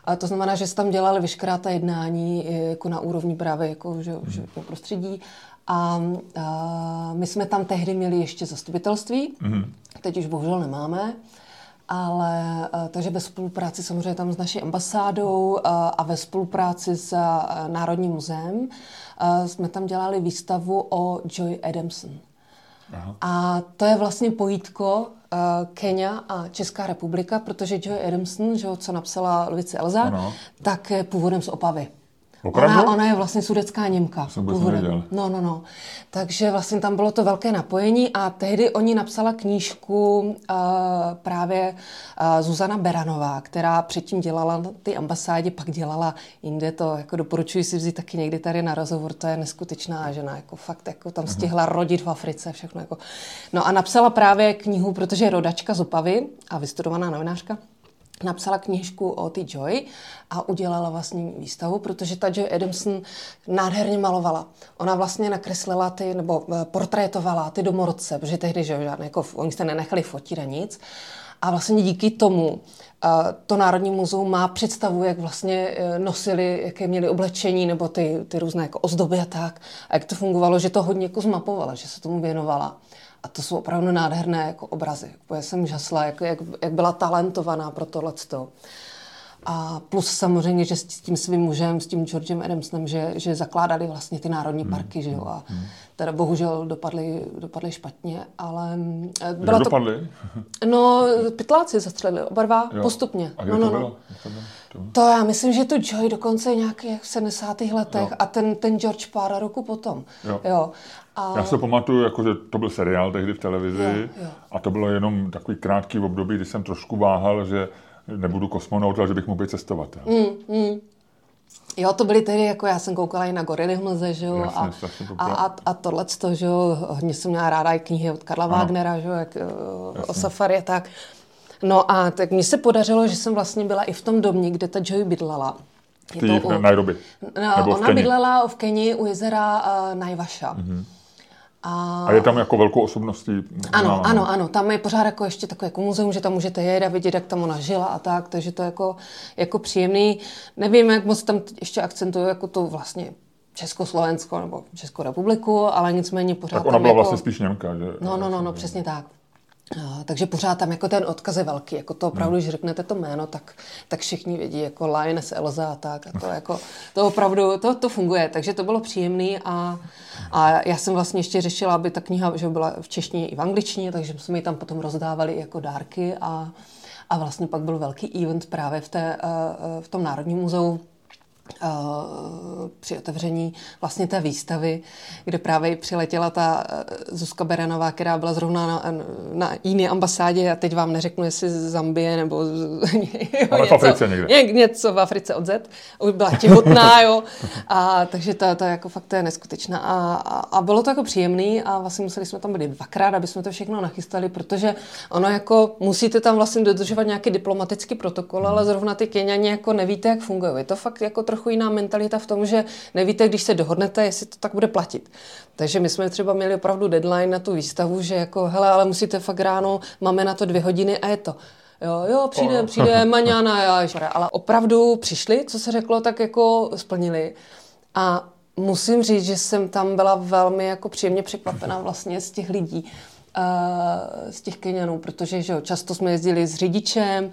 A to znamená, že se tam dělali veškerá ta jednání jako na úrovni právě jako, že, mm. že, prostředí a, a my jsme tam tehdy měli ještě zastupitelství, mm. teď už bohužel nemáme. Ale a, takže ve spolupráci samozřejmě tam s naší ambasádou a, a ve spolupráci s Národním muzeem jsme tam dělali výstavu o Joy Adamson. Aha. A to je vlastně pojítko uh, Kenia a Česká republika, protože Joy Adamson, že, co napsala Lvice Elza, ano. tak je původem z Opavy. Ona, ona je vlastně sudecká Němka. Jsem původem. No, no, no. Takže vlastně tam bylo to velké napojení a tehdy oni napsala knížku uh, právě uh, Zuzana Beranová, která předtím dělala ty ambasádě, pak dělala jinde to, jako doporučuji si vzít taky někdy tady na rozhovor, to je neskutečná žena, jako fakt, jako tam stihla rodit v Africe, všechno jako. No a napsala právě knihu, protože je rodačka z Opavy a vystudovaná novinářka, napsala knížku o ty Joy a udělala vlastně výstavu, protože ta Joy Adamson nádherně malovala. Ona vlastně nakreslila ty, nebo eh, portrétovala ty domorodce, protože tehdy, že žádné, jako, oni se nenechali fotit a nic. A vlastně díky tomu uh, to Národní muzeum má představu, jak vlastně uh, nosili, jaké měli oblečení nebo ty, ty různé jako ozdoby a tak. A jak to fungovalo, že to hodně jako zmapovala, že se tomu věnovala. A to jsou opravdu nádherné jako obrazy. Já jsem žasla, jak, jak, jak byla talentovaná pro tohleto. A plus samozřejmě, že s tím svým mužem, s tím Georgem Adamsem, že, že zakládali vlastně ty národní hmm, parky, hmm, že jo. A hmm. teda bohužel dopadly, dopadly špatně, ale... Eh, byla Jak to, dopadly? No, pytláci zastřelili, oba dva, jo. postupně. A no, no, to bylo? No. To bylo? To já myslím, že to Joy dokonce nějakých v 70. letech jo. a ten, ten George pár roku potom. Jo. jo. A... Já se pamatuju, jako, že to byl seriál tehdy v televizi jo, jo. a to bylo jenom takový krátký období, kdy jsem trošku váhal, že nebudu kosmonaut, ale že bych mohl být cestovatel. Mm, mm. Jo, to byly tedy, jako já jsem koukala i na Gorily v mlze, že jo, a, a, a, a tohle že jo, hodně jsem měla ráda i knihy od Karla ano. Wagnera, že jo, jak, eh, o safari a tak. No a tak mně se podařilo, že jsem vlastně byla i v tom domě, kde ta Joy bydlela. Je to u, Nairobi? No, Nebo ona bydlela v Keni u jezera uh, Najvaša. Mm-hmm. A... a je tam jako velkou osobností? Ano, znám, ano, ano. Tam je pořád jako ještě takové jako muzeum, že tam můžete jet a vidět, jak tam ona žila a tak, takže to je jako, jako příjemný. Nevím, jak moc tam ještě akcentuju jako to vlastně Československo nebo Českou republiku, ale nicméně pořád Tak ona byla jako... vlastně spíš Němka, že? No, no, no, no, přesně tak. No, takže pořád tam jako ten odkaz je velký, jako to opravdu, hmm. když řeknete to jméno, tak, tak všichni vědí, jako Lioness Elza a tak, a to jako, to opravdu, to, to funguje, takže to bylo příjemný a, a já jsem vlastně ještě řešila, aby ta kniha že byla v češtině i v angličtině, takže jsme ji tam potom rozdávali jako dárky a, a vlastně pak byl velký event právě v, té, eh, eh, v tom Národním muzeu, při otevření vlastně té výstavy, kde právě přiletěla ta eh, Zuzka Berenová, která byla zrovna na, na jiné ambasádě a teď vám neřeknu, jestli z Zambie nebo z, jo, něco, v Africe někde. něco v Africe od Z. Už byla těhotná, jo. A, takže to, to jako fakt to je neskutečná. A, a, a, bylo to jako příjemný a vlastně museli jsme tam být dvakrát, aby jsme to všechno nachystali, protože ono jako musíte tam vlastně dodržovat nějaký diplomatický protokol, ale zrovna ty Keniani jako nevíte, jak fungují. Je to fakt jako trochu jiná mentalita v tom, že nevíte, když se dohodnete, jestli to tak bude platit. Takže my jsme třeba měli opravdu deadline na tu výstavu, že jako, hele, ale musíte fakt ráno, máme na to dvě hodiny a je to. Jo, jo, přijde, oh. přijde maňana, já, ale opravdu přišli, co se řeklo, tak jako splnili. A musím říct, že jsem tam byla velmi jako příjemně překvapená vlastně z těch lidí, uh, z těch Kenianů, protože že jo, často jsme jezdili s řidičem,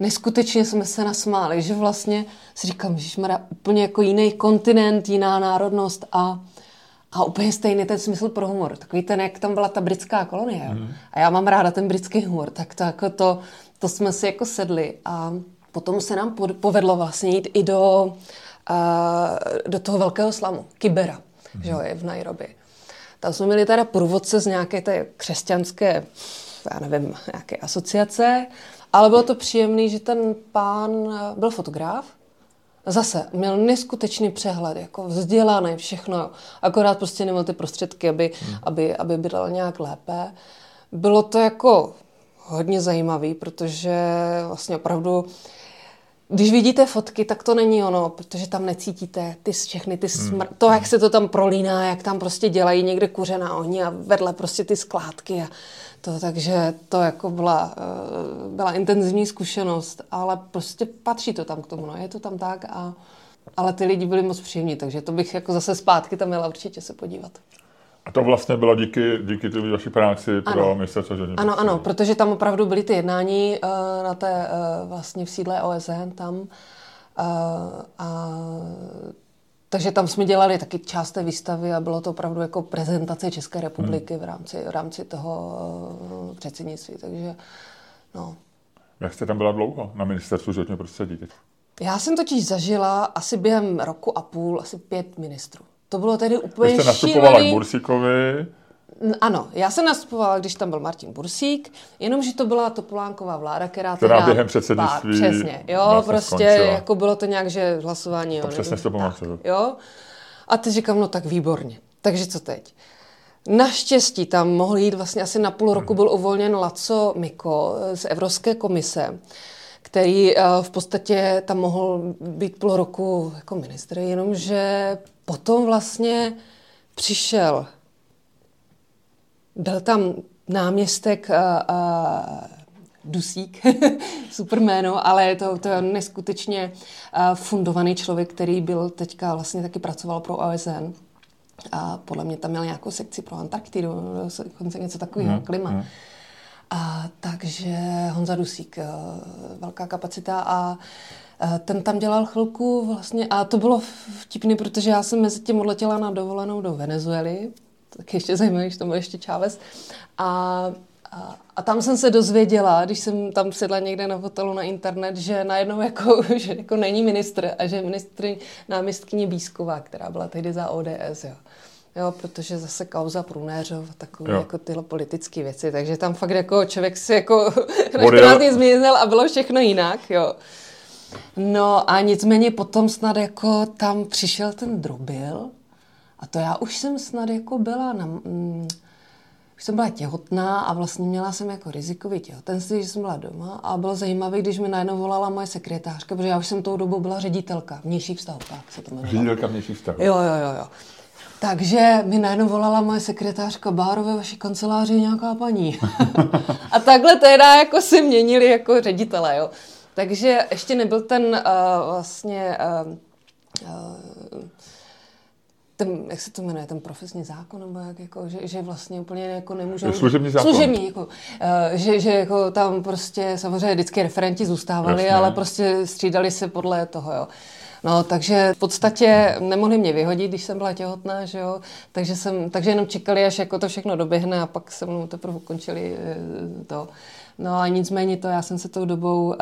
neskutečně jsme se nasmáli, že vlastně si říkám, že jsme úplně jako jiný kontinent, jiná národnost a, A úplně stejný ten smysl pro humor. Takový ten, jak tam byla ta britská kolonie. Mm. A já mám ráda ten britský humor. Tak to, jako to, to jsme si jako sedli. A potom se nám povedlo vlastně jít i do, uh, do toho velkého slamu, Kibera, mm. že jo, je v Nairobi. Tam jsme měli teda průvodce z nějaké té křesťanské, já nevím, nějaké asociace, ale bylo to příjemné, že ten pán byl fotograf, Zase měl neskutečný přehled, jako vzdělaný, všechno, akorát prostě neměl ty prostředky, aby, hmm. aby, aby bydlel nějak lépe. Bylo to jako hodně zajímavý, protože vlastně opravdu když vidíte fotky, tak to není ono, protože tam necítíte ty všechny ty smr- hmm. to, jak se to tam prolíná, jak tam prostě dělají někde kuře na ohni a vedle prostě ty skládky a to, takže to jako byla, eh, byla intenzivní zkušenost, ale prostě patří to tam k tomu, no, je to tam tak a ale ty lidi byli moc příjemní, takže to bych jako zase zpátky tam měla určitě se podívat. A to vlastně bylo díky, díky ty vaší práci pro ministerstvo životního Ano, ano, protože tam opravdu byly ty jednání uh, na té uh, vlastně v sídle OSN tam uh, a takže tam jsme dělali taky část té výstavy a bylo to opravdu jako prezentace České republiky hmm. v, rámci, v rámci toho uh, předsednictví. Takže, no. Jak jste tam byla dlouho na ministerstvu životního prostředí? Já jsem totiž zažila asi během roku a půl asi pět ministrů. To bylo tedy úplně Vy jste nastupovala šílený... k Bursíkovi. Ano, já jsem nastupovala, když tam byl Martin Bursík, jenomže to byla Topolánková vláda, která, která během předsednictví přesně, jo, prostě skončila. jako bylo to nějak, že hlasování, to jo, přesně to pamatuju. Jo, a teď říkám, no tak výborně. Takže co teď? Naštěstí tam mohl jít vlastně asi na půl roku byl uvolněn Laco Miko z Evropské komise, který eh, v podstatě tam mohl být půl roku jako ministr, jenomže potom vlastně přišel, byl tam náměstek eh, a eh, Dusík, super jméno, ale je to, to je neskutečně fundovaný člověk, který byl teďka vlastně taky pracoval pro OSN. A podle mě tam měl nějakou sekci pro Antarktidu, něco takového, hmm. klima. Hmm. A, takže Honza Dusík, eh, velká kapacita a eh, ten tam dělal chvilku vlastně a to bylo vtipný, protože já jsem mezi tím odletěla na dovolenou do Venezuely, tak ještě zajímavé, že to byl ještě Chávez. A, a, a tam jsem se dozvěděla, když jsem tam sedla někde na hotelu na internet, že najednou jako, že jako není ministr a že ministr náměstkyně Bísková, která byla tehdy za ODS. Jo. Jo, protože zase kauza Prunéřov, takové jo. jako tyhle politické věci, takže tam fakt jako člověk si jako na zmizel a bylo všechno jinak, jo. No a nicméně potom snad jako tam přišel ten drobil a to já už jsem snad jako byla na... Mm, už jsem byla těhotná a vlastně měla jsem jako rizikový těhotenství, že jsem byla doma a bylo zajímavé, když mi najednou volala moje sekretářka, protože já už jsem tou dobou byla ředitelka vnějších vztahů, tak se to jmenuje. Ředitelka vnějších vztahů. Jo, jo, jo, jo. Takže mi najednou volala moje sekretářka Báro ve vaší kanceláři nějaká paní. a takhle teda jako si měnili jako ředitele, jo. Takže ještě nebyl ten uh, vlastně uh, uh, ten, jak se to jmenuje, ten profesní zákon, nebo jak, jako, že, že vlastně úplně jako nemůžou... Služební zákon. Služební, jako, uh, že, že jako tam prostě samozřejmě vždycky referenti zůstávali, Jasně. ale prostě střídali se podle toho, jo. No, takže v podstatě nemohli mě vyhodit, když jsem byla těhotná, že jo? Takže, jsem, takže jenom čekali, až jako to všechno doběhne a pak se mnou teprve ukončili eh, to. No a nicméně to, já jsem se tou dobou uh,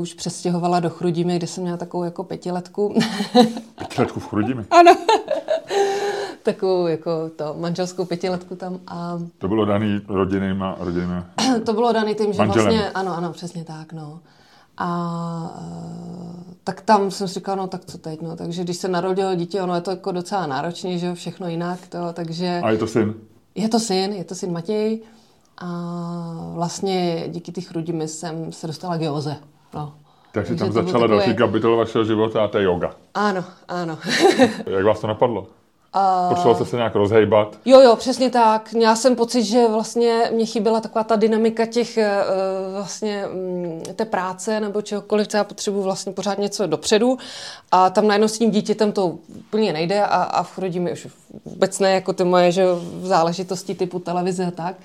už přestěhovala do Chrudimi, kde jsem měla takovou jako pětiletku. Pětiletku v Chrudimi? Ano. takovou jako to manželskou pětiletku tam. A... To bylo daný rodinnýma, rodinnýma To bylo daný tím, že manželem. vlastně, ano, ano, přesně tak, no. A tak tam jsem si říkala, no tak co teď, no. Takže když se narodilo dítě, ono je to jako docela náročné, že jo, všechno jinak, to, takže... A je to syn? Je to syn, je to syn Matěj. A vlastně díky těch chrudimi jsem se dostala k joze, no. Takže, takže tam začala další kapitola vašeho života a to je yoga. Ano, ano. Jak vás to napadlo? A... Potřeboval jste se nějak rozhejbat? Jo, jo, přesně tak. Měla jsem pocit, že vlastně mě chyběla taková ta dynamika těch uh, vlastně um, té práce nebo čehokoliv, co já potřebuji vlastně pořád něco dopředu a tam najednou s tím dítětem to úplně nejde a, a vchodí mi už vůbec ne jako ty moje že, záležitosti typu televize a tak.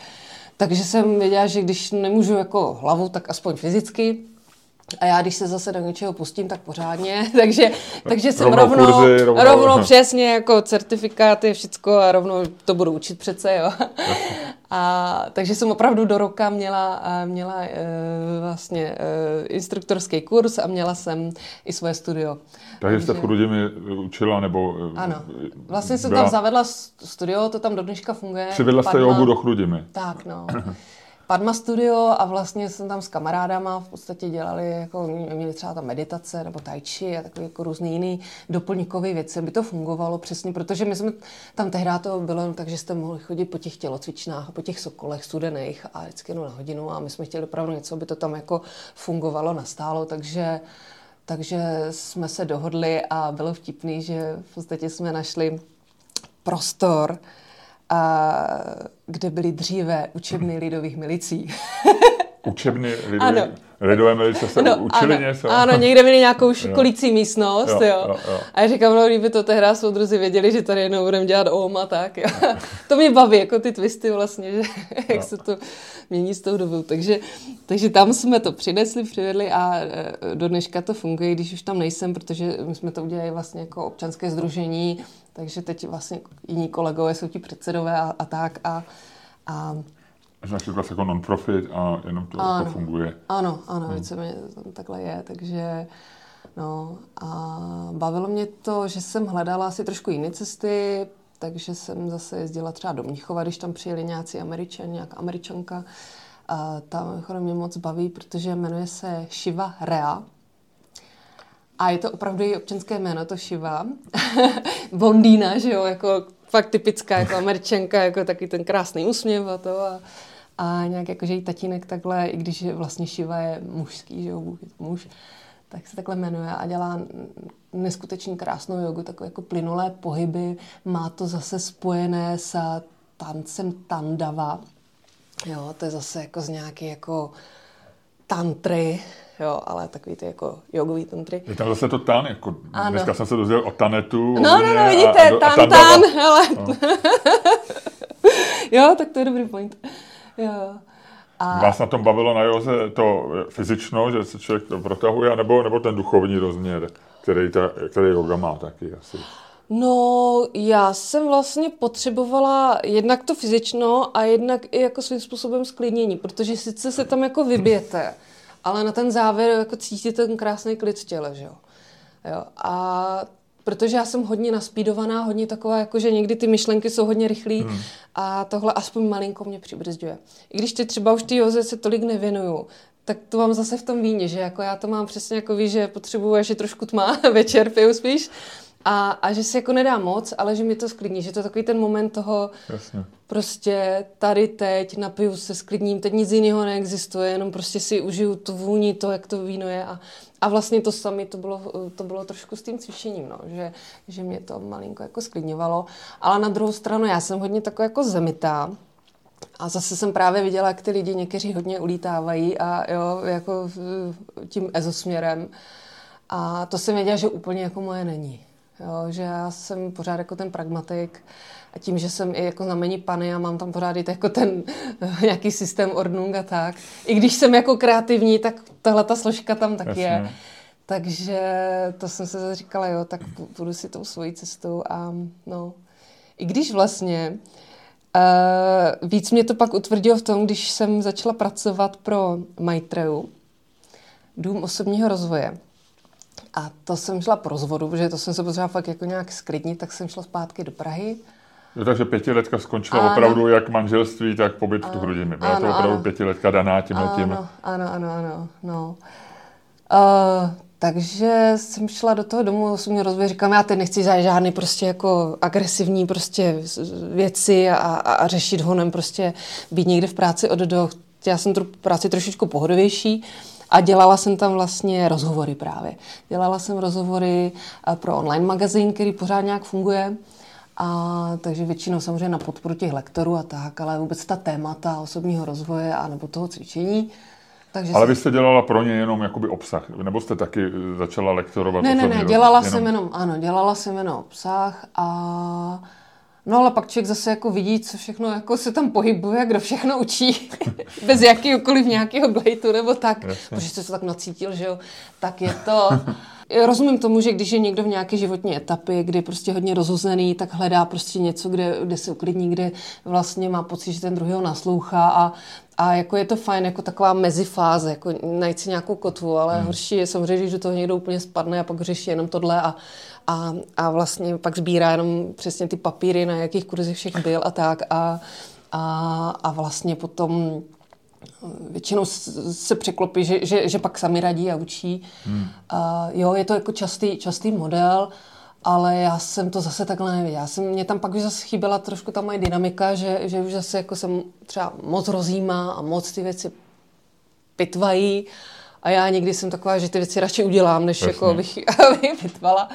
Takže jsem věděla, že když nemůžu jako hlavu, tak aspoň fyzicky. A já, když se zase do něčeho pustím, tak pořádně, takže, takže jsem Rovnou rovnou, kurzy, rovnou- rovnou přesně jako certifikáty, všecko a rovnou to budu učit přece, jo. A, takže jsem opravdu do roka měla, měla e, vlastně e, instruktorský kurz a měla jsem i svoje studio. Takže jste v Chrudimi učila, nebo... eh, Ano. Vlastně jsem byla- tam zavedla studio, to tam do dneška funguje. Přivedla jste jogu do Chrudimi. Tak, no. Padma Studio a vlastně jsem tam s kamarádama v podstatě dělali, jako měli třeba tam meditace nebo tai chi a takové jako různé jiné doplňkové věci, aby to fungovalo přesně, protože my jsme tam tehdy to bylo jen tak, že jste mohli chodit po těch tělocvičnách po těch sokolech studených a vždycky jenom na hodinu a my jsme chtěli opravdu něco, aby to tam jako fungovalo, nastálo, takže takže jsme se dohodli a bylo vtipný, že v podstatě jsme našli prostor, a, kde byly dříve učebny lidových milicí. Učebny Ano. lidové, lidové milice se No, učili ano, něco? ano, někde měli nějakou školící místnost, Jo, jo. jo, jo. A já říkám, no, kdyby to tehdy soudruzi věděli, že tady jednou budeme dělat OM a tak. Jo. to mě baví, jako ty twisty vlastně, že jak se to mění s tou dobou. Takže, takže tam jsme to přinesli, přivedli a e, do dneška to funguje, když už tam nejsem, protože my jsme to udělali vlastně jako občanské združení, takže teď vlastně jiní kolegové jsou ti předsedové a, a tak a, a našli vlastně jako non-profit a jenom to Ano. jako funguje. Ano, ano, hmm. víceméně to takhle je, takže no a bavilo mě to, že jsem hledala asi trošku jiné cesty, takže jsem zase jezdila třeba do Mnichova, když tam přijeli nějací američani, nějaká američanka. A ta mě moc baví, protože jmenuje se Shiva Rea. A je to opravdu její občanské jméno, to Shiva. Blondýna, že jo, jako fakt typická jako američanka, jako taky ten krásný úsměv a to. A, a nějak jako, že její tatínek takhle, i když je vlastně Shiva je mužský, že jo, Bůh je to muž, tak se takhle jmenuje a dělá neskutečně krásnou jogu, takové jako plynulé pohyby. Má to zase spojené s tancem tandava. Jo, to je zase jako z nějaké jako tantry, jo, ale takový ty jako jogový tantry. Je tam zase to tan, jako Ano. dneska jsem se dozvěděl o tanetu. No, no, no, vidíte, a do- a tan, tan, hele. jo, tak to je dobrý point. Jo. A Vás na tom bavilo na joze to fyzično, že se člověk to protahuje, nebo, nebo ten duchovní rozměr, který, ta, který yoga má taky asi. No, já jsem vlastně potřebovala jednak to fyzično a jednak i jako svým způsobem sklidnění, protože sice se tam jako vybijete, ale na ten závěr jako cítíte ten krásný klid v těle, že jo. jo. A protože já jsem hodně naspídovaná, hodně taková, jako že někdy ty myšlenky jsou hodně rychlé hmm. a tohle aspoň malinko mě přibrzďuje. I když teď třeba už ty joze se tolik nevěnuju, tak to mám zase v tom víně, že jako já to mám přesně jako ví, že potřebuji, až je trošku tma, večer piju spíš, a, a že si jako nedá moc, ale že mi to sklidní, že to je takový ten moment toho, Jasně. prostě tady teď napiju se sklidním, teď nic jiného neexistuje, jenom prostě si užiju tu vůni, to, jak to víno je a, a vlastně to samé to bylo, to bylo trošku s tím cvičením, no, že, že mě to malinko jako sklidňovalo, ale na druhou stranu já jsem hodně taková jako zemitá, a zase jsem právě viděla, jak ty lidi někteří hodně ulítávají a jo, jako v- tím ezosměrem. A to jsem věděla, že úplně jako moje není. Jo, že já jsem pořád jako ten pragmatik a tím, že jsem i jako znamení pany a mám tam pořád i jako ten nějaký systém ordnung a tak. I když jsem jako kreativní, tak tahle ta složka tam taky Jasně. je. Takže to jsem se říkala, jo, tak půjdu si tou svojí cestou a no. I když vlastně uh, víc mě to pak utvrdilo v tom, když jsem začala pracovat pro Maitreu, Dům osobního rozvoje. A to jsem šla po rozvodu, protože to jsem se potřebovala fakt jako nějak sklidnit, tak jsem šla zpátky do Prahy. Jo, takže pětiletka skončila Ano. opravdu jak manželství, tak pobyt v tu. Byla to Ano, opravdu ano. pětiletka daná tím. Ano, ano, ano, ano, no. Uh, takže jsem šla do toho domu osobního rozvoje, říkám, já teď nechci za žádný prostě jako agresivní prostě věci a, a, a řešit honem prostě být někde v práci od do. Já jsem tu práci trošičku pohodovější a dělala jsem tam vlastně rozhovory právě. Dělala jsem rozhovory eh, pro online magazín, který pořád nějak funguje. A takže většinou samozřejmě na podporu těch lektorů a tak, ale vůbec ta témata osobního rozvoje a nebo toho cvičení. Takže Ale jsem- vy jste dělala pro ně jenom jakoby obsah, nebo jste taky eh, začala lektorovat Ne, ne, ne, rozvoj? dělala jsem jenom, ano, dělala jsem jenom obsah a No ale pak člověk zase jako vidí, co všechno jako se tam pohybuje, kdo všechno učí, bez jakýkoliv nějakého glejtu nebo tak, Jasně. protože jsi se tak nacítil, že jo, tak je to... Rozumím tomu, že když je někdo v nějaké životní etapě, kdy je prostě hodně rozhozený, tak hledá prostě něco, kde, kde se uklidní, kde vlastně má pocit, že ten druhý ho naslouchá a, a jako je to fajn, jako taková mezifáze, jako najít si nějakou kotvu, ale hmm. horší je samozřejmě, když do toho někdo úplně spadne a pak řeší jenom tohle a, a, a vlastně pak sbírá jenom přesně ty papíry, na jakých kurzech všech byl a tak a, a, a vlastně potom většinou se překlopí, že, že, že pak sami radí a učí. Hmm. A jo, je to jako častý, častý model, ale já jsem to zase takhle nevěděla. Já jsem, mě tam pak už zase chyběla trošku ta moje dynamika, že, že už zase jako jsem třeba moc rozjímá a moc ty věci pitvají a já někdy jsem taková, že ty věci radši udělám, než Jasně. jako bych, abych pitvala.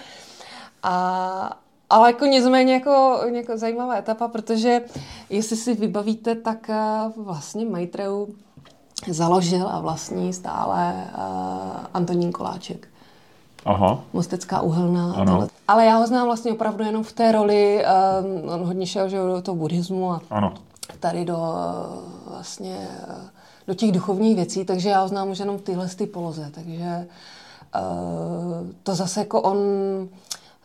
A, ale jako nicméně jako, jako zajímavá etapa, protože jestli si vybavíte, tak eh, vlastně Maitreju založil a vlastní stále uh, Antonín Koláček. Aha. Mostecká uhelná. Ano. Ale já ho znám vlastně opravdu jenom v té roli, um, on hodně šel že, do toho buddhismu a ano. tady do uh, vlastně uh, do těch duchovních věcí, takže já ho znám už jenom v téhle poloze, takže uh, to zase jako on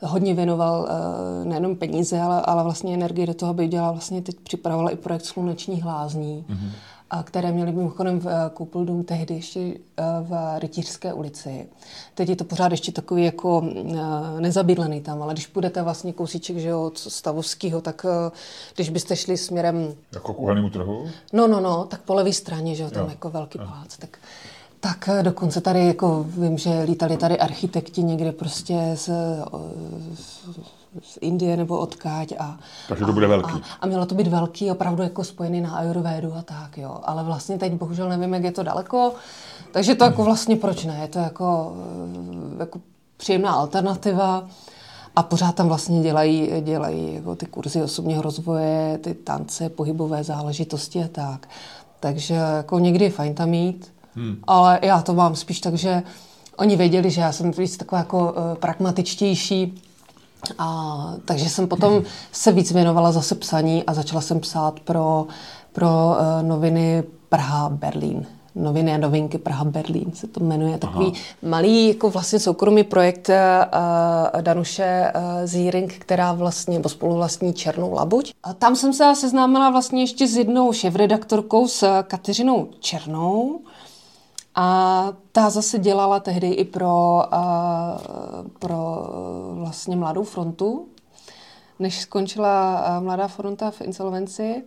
hodně věnoval uh, nejenom peníze, ale, ale vlastně energii do toho, aby dělal vlastně teď připravoval i projekt Slunečních lázní. Mm-hmm které měly mimochodem v eh, Kupeldum tehdy ještě eh, v Rytířské ulici. Teď je to pořád ještě takový jako eh, nezabydlený tam, ale když půjdete vlastně kousíček že jo, od Stavovského, tak když byste šli směrem... Jako k uhelnému trhu? No, no, no, tak po levé straně, že jo, tam jo. jako velký palác. Tak, tak dokonce tady, jako vím, že lítali tady architekti někde prostě z, z z Indie nebo odkáď. A, Takže to bude velký. A, a mělo to být velký, opravdu jako spojený na Ayurvédu a tak, jo. Ale vlastně teď bohužel nevím, jak je to daleko. Takže to jako vlastně proč ne? Je to jako, eh, jako příjemná alternativa. A pořád tam vlastně dělají, dělají jako ty kurzy osobního rozvoje, ty tance, pohybové záležitosti a tak. Takže jako někdy je fajn tam mít, hmm. ale já to mám spíš tak, že oni věděli, že já jsem víc taková jako uh, pragmatičtější, a, takže jsem potom se víc věnovala zase psaní a začala jsem psát pro, pro uh, noviny Praha Berlín. Noviny a novinky Praha Berlín se to jmenuje. Takový Aha. malý jako vlastně soukromý projekt uh, Danuše uh, Zíring, která vlastně, nebo spoluvlastní Černou labuť. A tam jsem se seznámila vlastně ještě s jednou šéfredaktorkou, s Kateřinou Černou, a ta zase dělala tehdy i pro, uh, pro vlastně Mladou frontu, než skončila uh, Mladá fronta v insolvenci.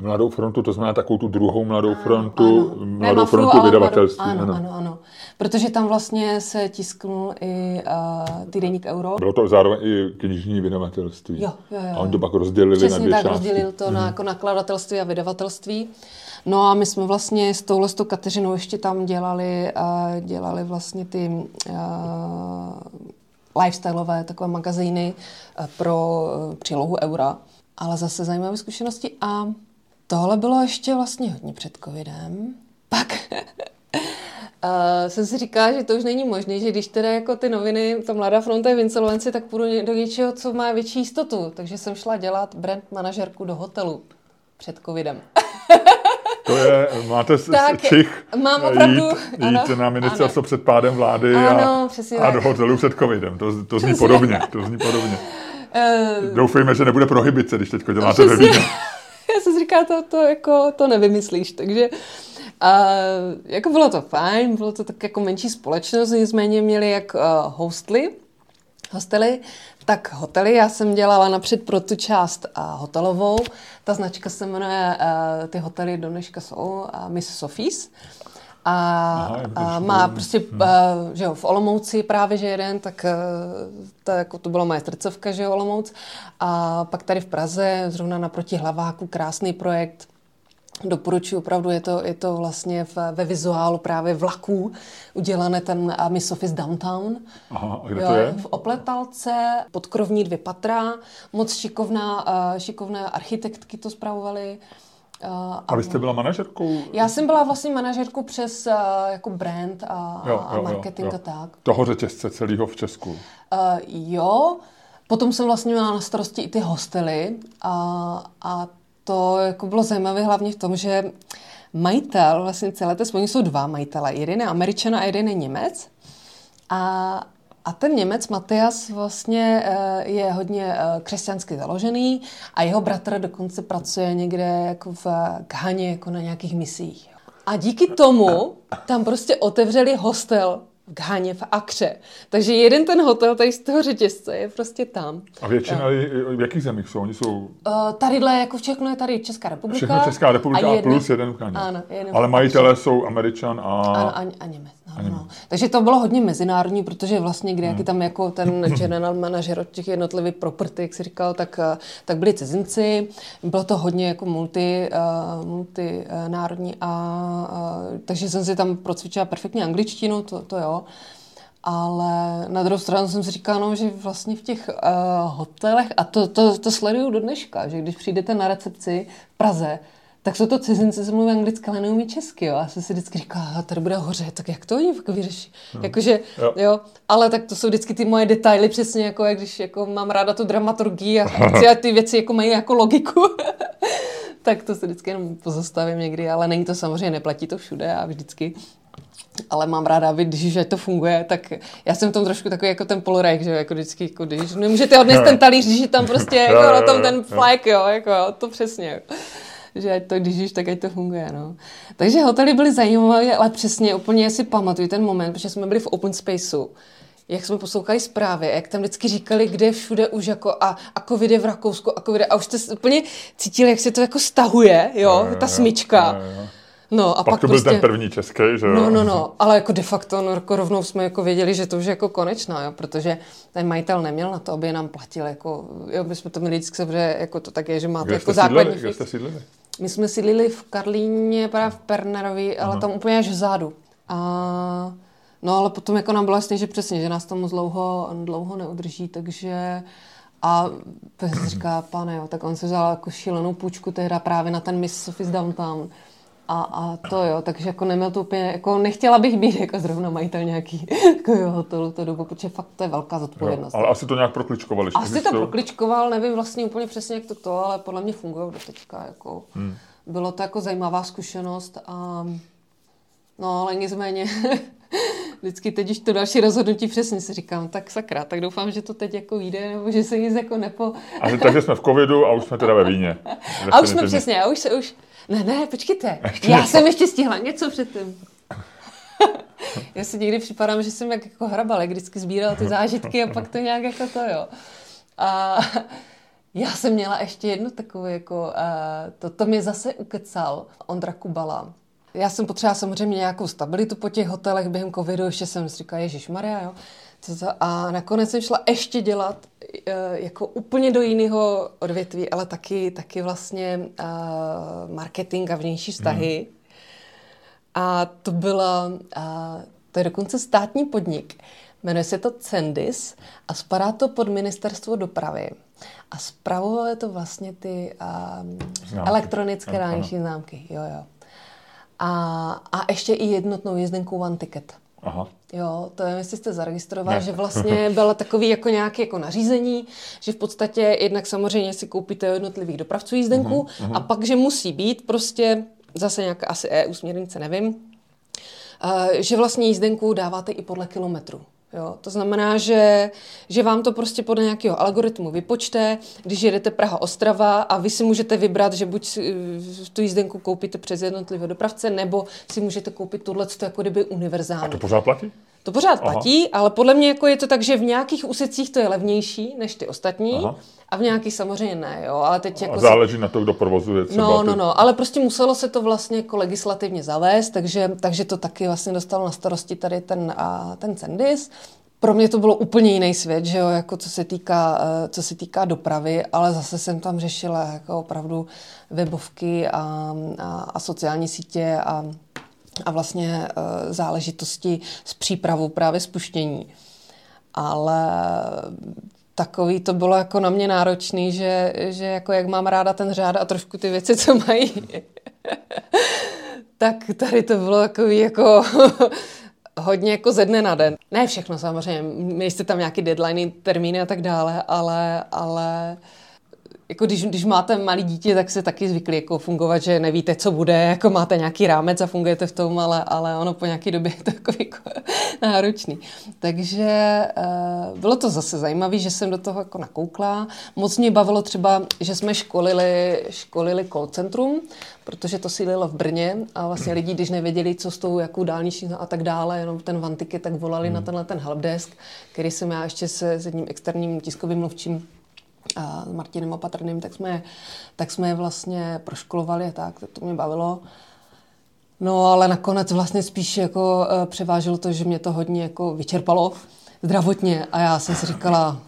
Mladou frontu, to znamená takovou tu druhou Mladou frontu, ano. Mladou ne, frontu vydavatelství. Ano, ano, ano, ano. Protože tam vlastně se tisknul i uh, týdeník Euro. Bylo to zároveň i knižní vydavatelství. Jo, jo, jo. A oni to pak rozdělili Přesně na dvě tak, části. rozdělil to hmm. na mhm. jako nakladatelství a vydavatelství. No a my jsme vlastně s touhle s Kateřinou ještě tam dělali, uh, dělali vlastně ty uh, lifestyleové takové magazíny uh, pro přílohu Eura. Ale zase zajímavé zkušenosti a tohle bylo ještě vlastně hodně před covidem. Pak Uh, jsem si říkala, že to už není možné, že když teda jako ty noviny, ta Mladá fronta je v insolvenci, tak půjdu do něčeho, co má větší jistotu. Takže jsem šla dělat brand manažerku do hotelu před covidem. To je, máte tak, čich mám opravdu, jít, ano, jít na ministerstvo ano. před pádem vlády ano, a, a do hotelu před covidem. To, to zní podobně. To zní podobně. Uh, Doufejme, že nebude prohybice, když teď děláte ve Vídni. Já jsem říkala, to, to, jako, to nevymyslíš, takže a jako bylo to fajn, bylo to tak jako menší společnost, nicméně měli jak uh, hostly, hostely, tak hotely. Já jsem dělala napřed pro tu část uh, hotelovou. Ta značka se jmenuje, uh, ty hotely do dneška jsou uh, Miss Sophies. A, Aha, a má prostě, hmm. uh, že jo, v Olomouci právě, že jeden, tak uh, to, jako to bylo moje srdcovka, že jo, Olomouc. A pak tady v Praze, zrovna naproti Hlaváku, krásný projekt, Doporučuji opravdu, je to, je to vlastně v, ve vizuálu právě vlaků udělané ten Miss Office Downtown. Aha, a kde jo, to je? V Opletalce, podkrovní dvě patra, moc šikovná, uh, šikovné architektky to zpravovali. Uh, a vy jste byla manažerkou? Já jsem byla vlastně manažerkou přes uh, jako brand a, jo, jo, a marketing jo, jo. a tak. Toho řetězce celého v Česku? Uh, jo, Potom jsem vlastně měla na starosti i ty hostely a, a to jako bylo zajímavé hlavně v tom, že majitel vlastně celé té společnosti jsou dva majitele. Jeden je Američan a jeden je Němec. A, a ten Němec Matias vlastně eh, je hodně eh, křesťansky založený a jeho bratr dokonce pracuje někde jako v Ghaně jako na nějakých misích. A díky tomu tam prostě otevřeli hostel v Ghaně, v Akře. Takže jeden ten hotel tady z toho řetězce je prostě tam. A většina, v jakých zemích jsou? Oni jsou... Uh, tadyhle, jako všechno je tady Česká republika. Všechno Česká republika a, a plus jeden v Ghaně. Ano, jeden Ale majitelé jsou Američan a... Ano, a, a Němec. No, a Němec. No. Takže to bylo hodně mezinárodní, protože vlastně, kde hmm. jaký tam jako ten general manager od těch jednotlivých property, jak si říkal, tak, eh, tak byli cizinci. Bylo to hodně jako multi, uh, multinárodní a uh, takže jsem si tam procvičila perfektně angličtinu, to, to jo. Ale na druhou stranu jsem si říkala, no, že vlastně v těch uh, hotelech, a to, to, to sleduju do dneška, že když přijdete na recepci v Praze, tak jsou to cizinci, co mluví anglicky, ale neumí česky, jo. A jsem si vždycky říkala, tady bude hoře, tak jak to oni vyřeší? No. Jakože, jo. jo. Ale tak to jsou vždycky ty moje detaily, přesně jako, jak když jako mám ráda tu dramaturgii a chci, ty věci jako mají jako logiku. tak to se vždycky jenom pozastavím někdy, ale není to samozřejmě, neplatí to všude a vždycky ale mám ráda, aby když to funguje, tak já jsem v tom trošku takový jako ten polorek, že jako vždycky, jako když nemůžete odnést ten talíř, když je tam prostě jako na tom ten flak, jo, jako to přesně že ať to, když tak ať to funguje, no. Takže hotely byly zajímavé, ale přesně úplně si pamatuju ten moment, protože jsme byli v open spaceu, jak jsme poslouchali zprávy, jak tam vždycky říkali, kde všude už jako a, a covid je v Rakousku a covid a už jste úplně cítili, jak se to jako stahuje, jo, ta smyčka. No a pak, pak to byl prostě, ten první český, že jo? No, no, no, ale jako de facto no, jako rovnou jsme jako věděli, že to už je jako konečná, jo, protože ten majitel neměl na to, aby nám platil, jako, jo, my jsme to měli vždycky, že jako to tak je, že máte Kde jako základní Kde jste sídlili? My jsme sídlili v Karlíně, právě v Pernerovi, ale tam úplně až vzadu. A No ale potom jako nám bylo jasný, že přesně, že nás tam moc dlouho, dlouho neudrží, takže a si říká, pane, jo, tak on se vzal jako šílenou půjčku tehda právě na ten Miss Sophie's Downtown. A, a to jo, takže jako neměl to úplně, jako nechtěla bych být jako zrovna majitel nějaký jako hotelu to dobu, protože fakt to je velká zodpovědnost. Jo, ale asi to nějak prokličkovali. Asi to prokličkoval, nevím vlastně úplně přesně, jak to to, ale podle mě funguje do teďka. Jako, hmm. Bylo to jako zajímavá zkušenost a no ale nicméně vždycky teď, když to další rozhodnutí přesně si říkám, tak sakra, tak doufám, že to teď jako vyjde, nebo že se nic jako nepo... A takže jsme v covidu a už jsme teda ve víně. A už jsme přesně, a už se už... Ne, ne, počkejte. Ještě Já něco. jsem ještě stihla něco předtím. Já si někdy připadám, že jsem jak jako hrabal, vždycky sbíral ty zážitky a pak to nějak jako to, jo. A já jsem měla ještě jedno takové, jako, uh, to, to mě zase ukecal Ondra Kubala. Já jsem potřebovala samozřejmě nějakou stabilitu po těch hotelech během covidu, ještě jsem si říkala, Ježíš Maria, jo. A nakonec jsem šla ještě dělat uh, jako úplně do jiného odvětví, ale taky, taky vlastně uh, marketing a vnější vztahy. Hmm. A to byla, uh, to je dokonce státní podnik. Jmenuje se to Cendis a spadá to pod ministerstvo dopravy. A zpravovaly to vlastně ty uh, elektronické dálniční známky. Jo, jo. A, a ještě i jednotnou jízdenku One Ticket. Aha. Jo, to je, jestli jste zaregistroval, že vlastně bylo takový jako nějaké jako nařízení, že v podstatě jednak samozřejmě si koupíte jednotlivých dopravců jízdenku uh-huh, uh-huh. a pak, že musí být prostě zase nějaká asi EU směrnice, nevím, uh, že vlastně jízdenku dáváte i podle kilometru. Jo, to znamená, že, že vám to prostě podle nějakého algoritmu vypočte, když jedete Praha-Ostrava a vy si můžete vybrat, že buď si, tu jízdenku koupíte přes jednotlivé dopravce, nebo si můžete koupit tohle jako kdyby univerzální. A to pořád platí? To pořád Aha. platí, ale podle mě jako je to tak, že v nějakých úsecích to je levnější než ty ostatní Aha. a v nějakých samozřejmě ne, jo, ale teď jako... A záleží se... na to, kdo provozuje třeba No, no, no, ale prostě muselo se to vlastně jako legislativně zavést, takže, takže to taky vlastně dostal na starosti tady ten, a, ten Cendis. Pro mě to bylo úplně jiný svět, že jo, jako co se týká, eh, co se týká dopravy, ale zase jsem tam řešila jako opravdu webovky a, a, a sociální sítě a a vlastně uh, záležitosti s přípravou právě spuštění. Ale takový to bylo jako na mě náročný, že, že jako jak mám ráda ten řád a trošku ty věci, co mají, tak tady to bylo takový jako hodně jako ze dne na den. Ne všechno samozřejmě, nejste tam nějaký deadline, termíny a tak dále, ale, ale jako když, když máte malý dítě, tak se taky zvykli jako fungovat, že nevíte, co bude, jako máte nějaký rámec a fungujete v tom, ale, ale ono po nějaké době je to jako, jako náročný. Takže uh, bylo to zase zajímavé, že jsem do toho jako nakoukla. Moc mě bavilo třeba, že jsme školili, školili call centrum, protože to sílilo v Brně a vlastně lidi, když nevěděli, co s tou jakou dálniční a tak dále, jenom ten vantiky, tak volali hmm. na tenhle ten helpdesk, který jsem já ještě se s jedním externím tiskovým mluvčím a s Martinem Opatrným, tak jsme, tak jsme je vlastně proškolovali a tak, to mě bavilo. No ale nakonec vlastně spíš jako uh, převážilo to, že mě to hodně jako vyčerpalo zdravotně a já jsem si říkala,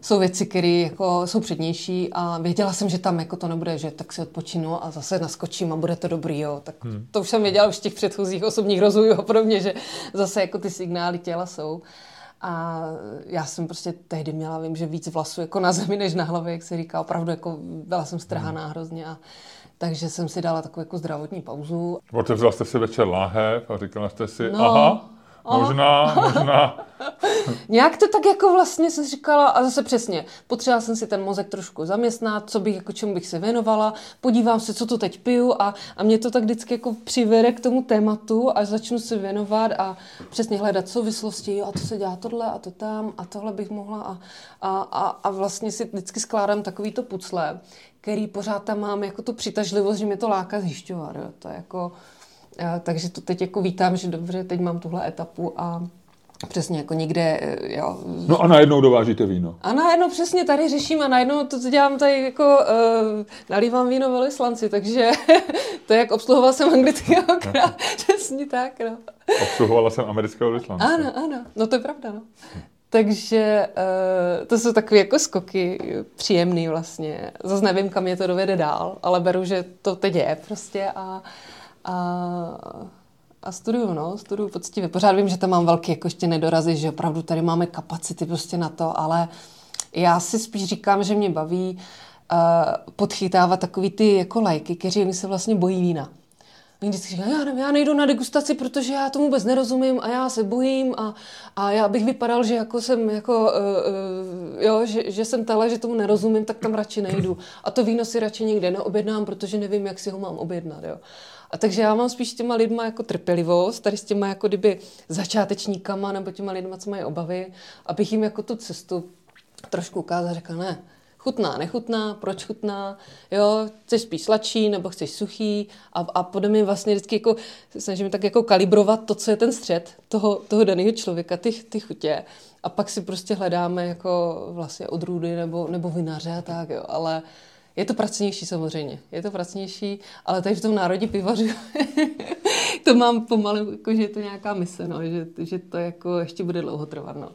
jsou věci, které jako jsou přednější a věděla jsem, že tam jako to nebude, že tak si odpočinu a zase naskočím a bude to dobrý, jo. Tak hmm. to už jsem věděla už v těch předchozích osobních rozvojů a podobně, že zase jako ty signály těla jsou. A já jsem prostě tehdy měla, vím, že víc vlasů jako na zemi než na hlavě, jak se říká, opravdu jako byla jsem strhaná hmm. hrozně a takže jsem si dala takovou jako zdravotní pauzu. Otevřela jste si večer láhev a říkala jste si, no, aha, Možná, možná. Nějak to tak jako vlastně jsem říkala, a zase přesně, potřebovala jsem si ten mozek trošku zaměstnat, co bych, jako čemu bych se věnovala, podívám se, co tu teď piju a, a mě to tak vždycky jako přivede k tomu tématu a začnu se věnovat a přesně hledat souvislosti, a to se dělá tohle a to tam a tohle bych mohla a, a, a, a vlastně si vždycky skládám takovýto pucle, který pořád tam mám jako tu přitažlivost, že mě to láká zjišťovat. Jo. To je jako, takže to teď jako vítám, že dobře, teď mám tuhle etapu a Přesně, jako někde, eh, jo. No a najednou dovážíte víno. A najednou přesně tady řeším a najednou to, co dělám tady, jako uh, nalívám víno velislanci, takže to je jak obsluhoval jsem anglického krále, přesně tak, no. Obsluhovala jsem amerického velislance. Ano, ano, no to je pravda, no. Takže uh, to jsou takové jako skoky příjemný vlastně. Zase nevím, kam je to dovede dál, ale beru, že to teď je prostě a uh, a, a studuju, no, studuju poctivě. Pořád vím, že tam mám velký jako ještě nedorazy, že opravdu tady máme kapacity prostě na to, ale já si spíš říkám, že mě baví uh, podchytávat takový ty jako lajky, kteří mi se vlastně bojí vína. Oni vždycky říkají, já, já nejdu na degustaci, protože já tomu vůbec nerozumím a já se bojím a, a já bych vypadal, že jako jsem jako, uh, jo, že, že jsem tele, že tomu nerozumím, tak tam radši nejdu. A to víno si radši nikde neobjednám, protože nevím, jak si ho mám objednat, jo. A takže já mám spíš s těma lidma jako trpělivost, tady s těma jako kdyby začátečníkama nebo těma lidma, co mají obavy, abych jim jako tu cestu trošku ukázala, řekla ne, chutná, nechutná, proč chutná, jo, chceš spíš sladší nebo chceš suchý? A, a podle mě vlastně vždycky jako snažím tak jako kalibrovat to, co je ten střed toho, toho daného člověka, ty, ty chutě. A pak si prostě hledáme jako vlastně odrůdy nebo, nebo vinaře a tak, jo, ale je to pracnější samozřejmě, je to pracnější, ale tady v tom národě pivaři to mám pomalu, jako, že je to nějaká mise, no, že, že to jako ještě bude dlouho trvat. No.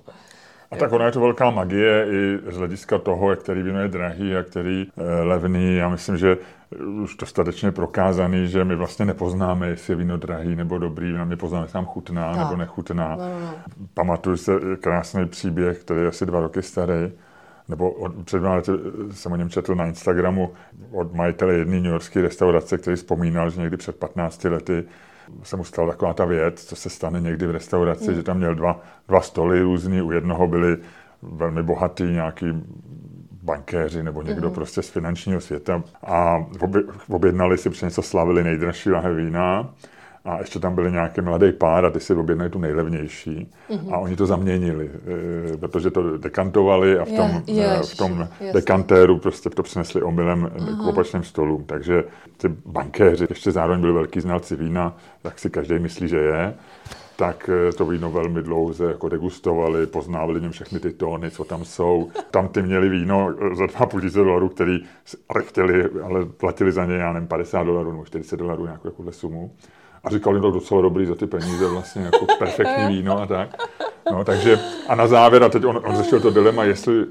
A tak ona je to velká magie i z hlediska toho, jak který víno je drahý a který e, levný. Já myslím, že už dostatečně prokázaný, že my vlastně nepoznáme, jestli je víno drahý nebo dobrý, my poznáme, jestli nám chutná tak. nebo nechutná. No, no, no. Pamatuju se krásný příběh, který je asi dva roky starý, nebo od, před dvěma lety jsem o něm četl na Instagramu od majitele jedné New Yorkské restaurace, který vzpomínal, že někdy před 15 lety se mu stala taková ta věc, co se stane někdy v restauraci, mm. že tam měl dva, dva stoly různý, u jednoho byli velmi bohatý nějaký bankéři nebo někdo mm. prostě z finančního světa a objednali si při něco slavili nejdražší lahev vína a ještě tam byli nějaký mladý pár a ty si objednali tu nejlevnější. Mm-hmm. A oni to zaměnili, e, protože to dekantovali a v tom, je, je, v tom dekantéru prostě to přinesli omylem Aha. k opačným stolům. Takže ty bankéři ještě zároveň byli velký znalci vína, tak si každý myslí, že je tak e, to víno velmi dlouze jako degustovali, poznávali něm všechny ty tóny, co tam jsou. Tam ty měli víno za 2,5 tisíce dolarů, který ale chtěli, ale platili za ně, já nevím, 50 dolarů nebo 40 dolarů nějakou takovou sumu a říkal, že to docela dobrý za ty peníze, vlastně jako perfektní víno a tak. No, takže a na závěr, a teď on, on řešil to dilema, jestli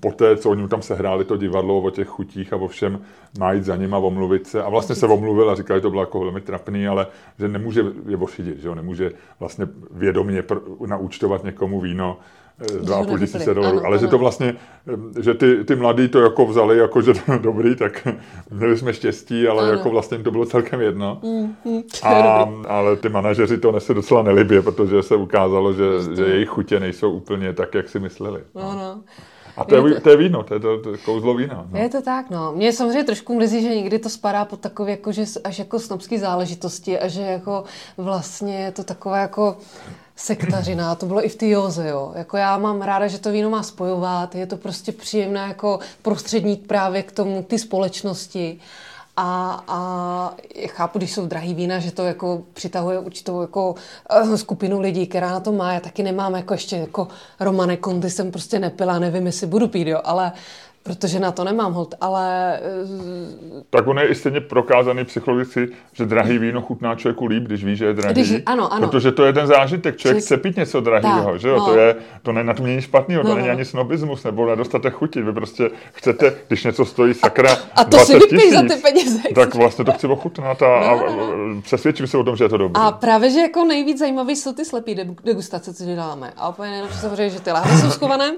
po té, co oni tam sehráli to divadlo o těch chutích a o všem, má jít za nima, omluvit se. A vlastně se omluvil a říkal, že to bylo jako velmi trapný, ale že nemůže je ošidit, že jo? nemůže vlastně vědomě pr- naúčtovat někomu víno, 2,5 tisíce dolarů, ale ano. že to vlastně, že ty, ty mladí to jako vzali, jako že to dobrý, tak měli jsme štěstí, ale ano. jako vlastně to bylo celkem jedno. Mm, mm, a, ale ty manažeři to nese docela nelibě, protože se ukázalo, že, že jejich chutě nejsou úplně tak, jak si mysleli. No. no. A to je, je to, to je víno, to je, to, to je kouzlo vína. No. Je to tak, no. Mě samozřejmě trošku mrzí, že někdy to spadá pod takové jako, že až jako snobské záležitosti a že jako vlastně je to takové jako sektařina, to bylo i v té jo. Jako já mám ráda, že to víno má spojovat, je to prostě příjemné jako prostředník právě k tomu, ty společnosti. A, a chápu, když jsou drahý vína, že to jako přitahuje určitou jako uh, skupinu lidí, která na to má. Já taky nemám jako ještě jako Romane Conti jsem prostě nepila, nevím, jestli budu pít, jo, ale Protože na to nemám hold, ale... Eh, tak on je i stejně prokázaný psychologicky, že drahý víno chutná člověku líp, když ví, že je drahý. Když, ano, ano. Protože to je ten zážitek, člověk Čiž... chce pít něco drahého, že jo? No. To, je, to ne, na tom není špatného, no, to není no. ani snobismus nebo nedostatek chuti. Vy prostě chcete, když něco stojí sakra A, a to si vypij za ty peníze. Tak vlastně to chci ochutnat a, no, a, a přesvědčím se o tom, že je to dobré. A právě, že jako nejvíc zajímavý jsou ty slepý degustace, co děláme. A úplně nejlepší samozřejmě, že ty láhve jsou schované.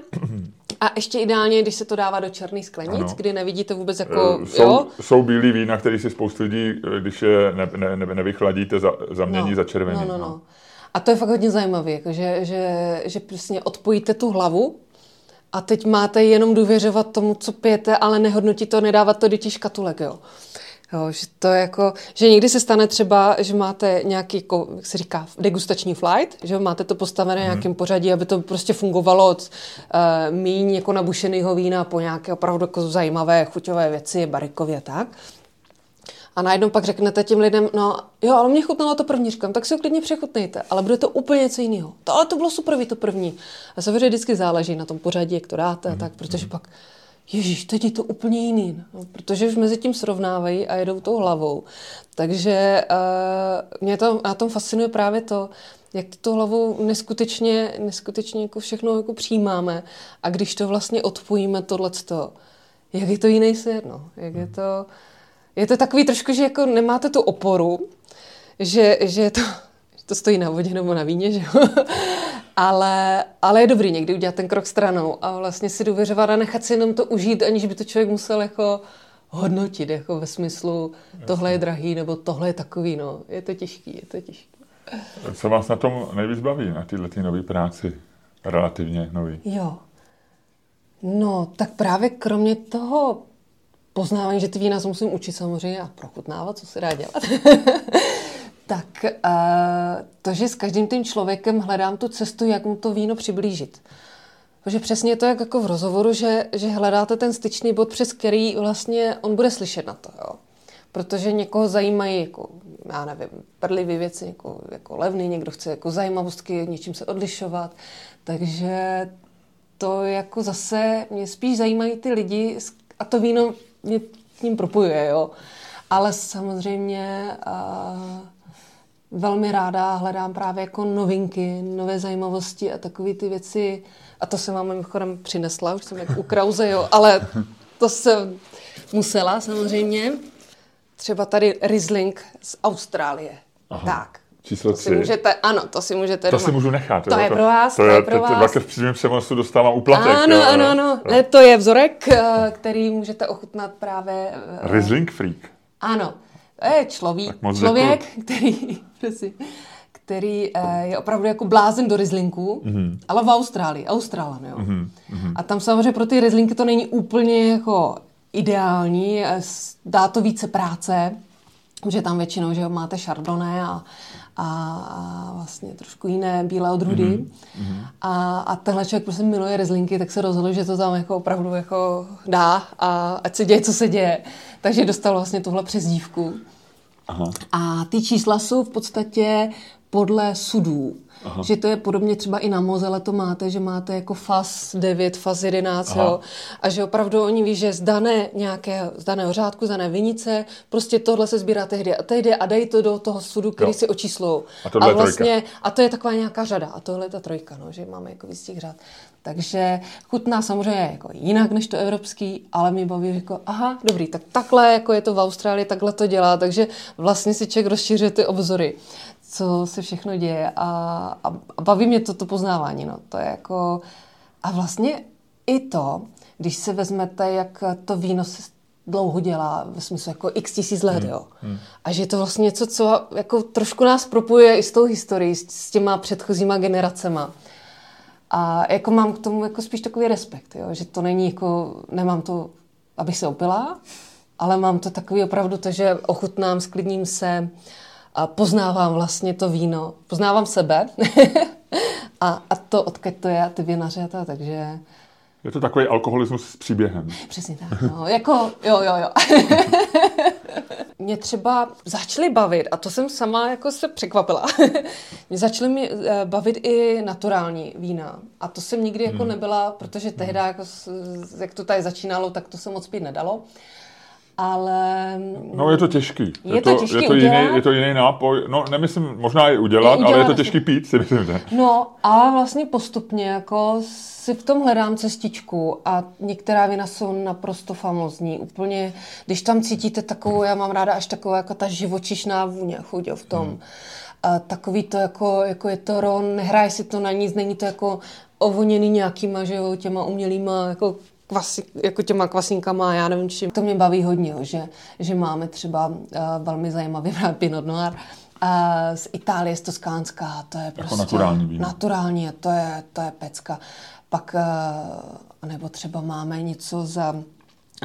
A ještě ideálně, když se to dává do černých sklenic, ano. kdy nevidíte vůbec jako... Jsou, jo? jsou bílý vína, který si spoustu lidí, eh, když je ne, ne, ne, nevychladíte, za, zamění no. za červený. No, no, no. A to je fakt hodně zajímavé, jako že, že, že přesně odpojíte tu hlavu a teď máte jenom důvěřovat tomu, co pijete, ale nehodnotit to, nedávat to do těch škatulek, jo. Jo, že to je jako, že někdy se stane třeba, že máte nějaký, jako, jak se říká, degustační flight, že máte to postavené mm. nějakým pořadí, aby to prostě fungovalo od uh, míň jako nabušeného vína po nějaké opravdu jako zajímavé chuťové věci, barikově a tak. A najednou pak řeknete těm lidem, no jo, ale mě chutnalo to první, říkám, tak si ho klidně přechutnejte, ale bude to úplně něco jiného. To, ale to bylo super, to první. A samozřejmě vždycky záleží na tom pořadí, jak to dáte, mm. tak, protože mm. pak Ježíš, teď je to úplně jiný, no, protože už mezi tím srovnávají a jedou tou hlavou. Takže uh, mě to na tom fascinuje právě to, jak to hlavou neskutečně, neskutečně jako všechno jako přijímáme a když to vlastně odpojíme tohleto, jak je to jiný svět, no. Jak je to, je to takový trošku, že jako nemáte tu oporu, že, že to, to stojí na vodě nebo na víně, že jo? Ale, ale je dobrý někdy udělat ten krok stranou a vlastně si důvěřovat a nechat si jenom to užít, aniž by to člověk musel jako hodnotit, jako ve smyslu Jasně. tohle je drahý nebo tohle je takový, no. Je to těžký, je to těžký. Co vás na tom nejvíc baví, na tyhle ty nové práci? Relativně nový. Jo. No, tak právě kromě toho poznávání, že ty vína se musím učit samozřejmě a prochutnávat, co se dá dělat, tak uh, to, že s každým tím člověkem hledám tu cestu, jak mu to víno přiblížit. Protože přesně je to jak jako v rozhovoru, že, že hledáte ten styčný bod, přes který vlastně on bude slyšet na to. Jo. Protože někoho zajímají, jako, já nevím, prlivé věci, jako, jako levný, někdo chce jako zajímavostky, něčím se odlišovat. Takže to jako zase mě spíš zajímají ty lidi a to víno mě k ním propojuje, jo. Ale samozřejmě uh, velmi ráda hledám právě jako novinky, nové zajímavosti a takové ty věci. A to jsem vám mimochodem přinesla, už jsem jak u Krause, jo, ale to jsem musela samozřejmě. Třeba tady Riesling z Austrálie. Aha. Tak. Číslo to si můžete, ano, to si můžete To doma. si můžu nechat. To jo, je pro vás, to, to je, pro vás. V přímém přenosu dostávám uplatek. Ano, jo, ano, ano. Ne, to je vzorek, eh, který můžete ochutnat právě... Eh, Riesling Freak. Ano. Je člověk, člověk který, který eh, je opravdu jako blázen do rizlinku, mm-hmm. ale v Austrálii, Australan, jo. Mm-hmm. A tam samozřejmě pro ty rizlinky to není úplně jako ideální, dá to více práce, že tam většinou, že máte chardonnay a, a, a vlastně trošku jiné bílé odrůdy. Mm-hmm. A, a tenhle člověk prostě miluje rezlinky, tak se rozhodl, že to tam jako opravdu jako dá a ať se děje, co se děje. Takže dostal vlastně tuhle přezdívku. Aha. A ty čísla jsou v podstatě podle sudů. Aha. Že to je podobně třeba i na Mozele to máte, že máte jako FAS 9, FAS 11, jo, a že opravdu oni ví, že z dané nějaké, z daného řádku, z dané vinice, prostě tohle se sbírá tehdy a tehdy a dají to do toho sudu, který jo. si očíslou. A, a vlastně, a to je taková nějaká řada a tohle je ta trojka, no, že máme jako víc těch řád. Takže chutná samozřejmě jako jinak než to evropský, ale mi baví jako, aha, dobrý, tak takhle jako je to v Austrálii, takhle to dělá, takže vlastně si člověk rozšiřuje ty obzory. Co se všechno děje a, a, a baví mě to, to poznávání, no. To je jako... A vlastně i to, když se vezmete, jak to víno se dlouho dělá, ve smyslu jako x tisíc let, hmm. jo. Hmm. A že je to vlastně něco, co jako trošku nás propojuje i s tou historií, s, s těma předchozíma generacema. A jako mám k tomu jako spíš takový respekt, jo? že to není jako, nemám to, abych se opila, ale mám to takový opravdu to, že ochutnám, sklidním se a poznávám vlastně to víno, poznávám sebe a, a to, odkud to je ty vinaře to, takže... Je to takový alkoholismus s příběhem. Přesně tak, no, jako jo, jo, jo. mě třeba začaly bavit, a to jsem sama jako se překvapila, mě začaly mi eh, bavit i naturální vína. A to jsem nikdy jako hmm. nebyla, protože tehdy, jako, jak to tady začínalo, tak to se moc pít nedalo ale... No je to těžký. Je, je to, těžký je to, jiný, je to jiný nápoj. No nemyslím, možná i udělat, je udělat ale je to těžký pít, si myslím. Že? No a vlastně postupně jako si v tom hledám cestičku a některá vína jsou naprosto famozní. Úplně, když tam cítíte takovou, já mám ráda až takovou jako ta živočišná vůně chuť v tom. Hmm. A takový to jako, jako je to ron, nehraje si to na nic, není to jako ovoněný nějakýma, že jo, těma umělýma jako kvasi, jako těma kvasínkama, já nevím čím. To mě baví hodně, že, že máme třeba uh, velmi zajímavý Pinot Noir uh, z Itálie, z Toskánska, to je jako prostě naturální víno. Naturální, to je, to je pecka. Pak, uh, nebo třeba máme něco za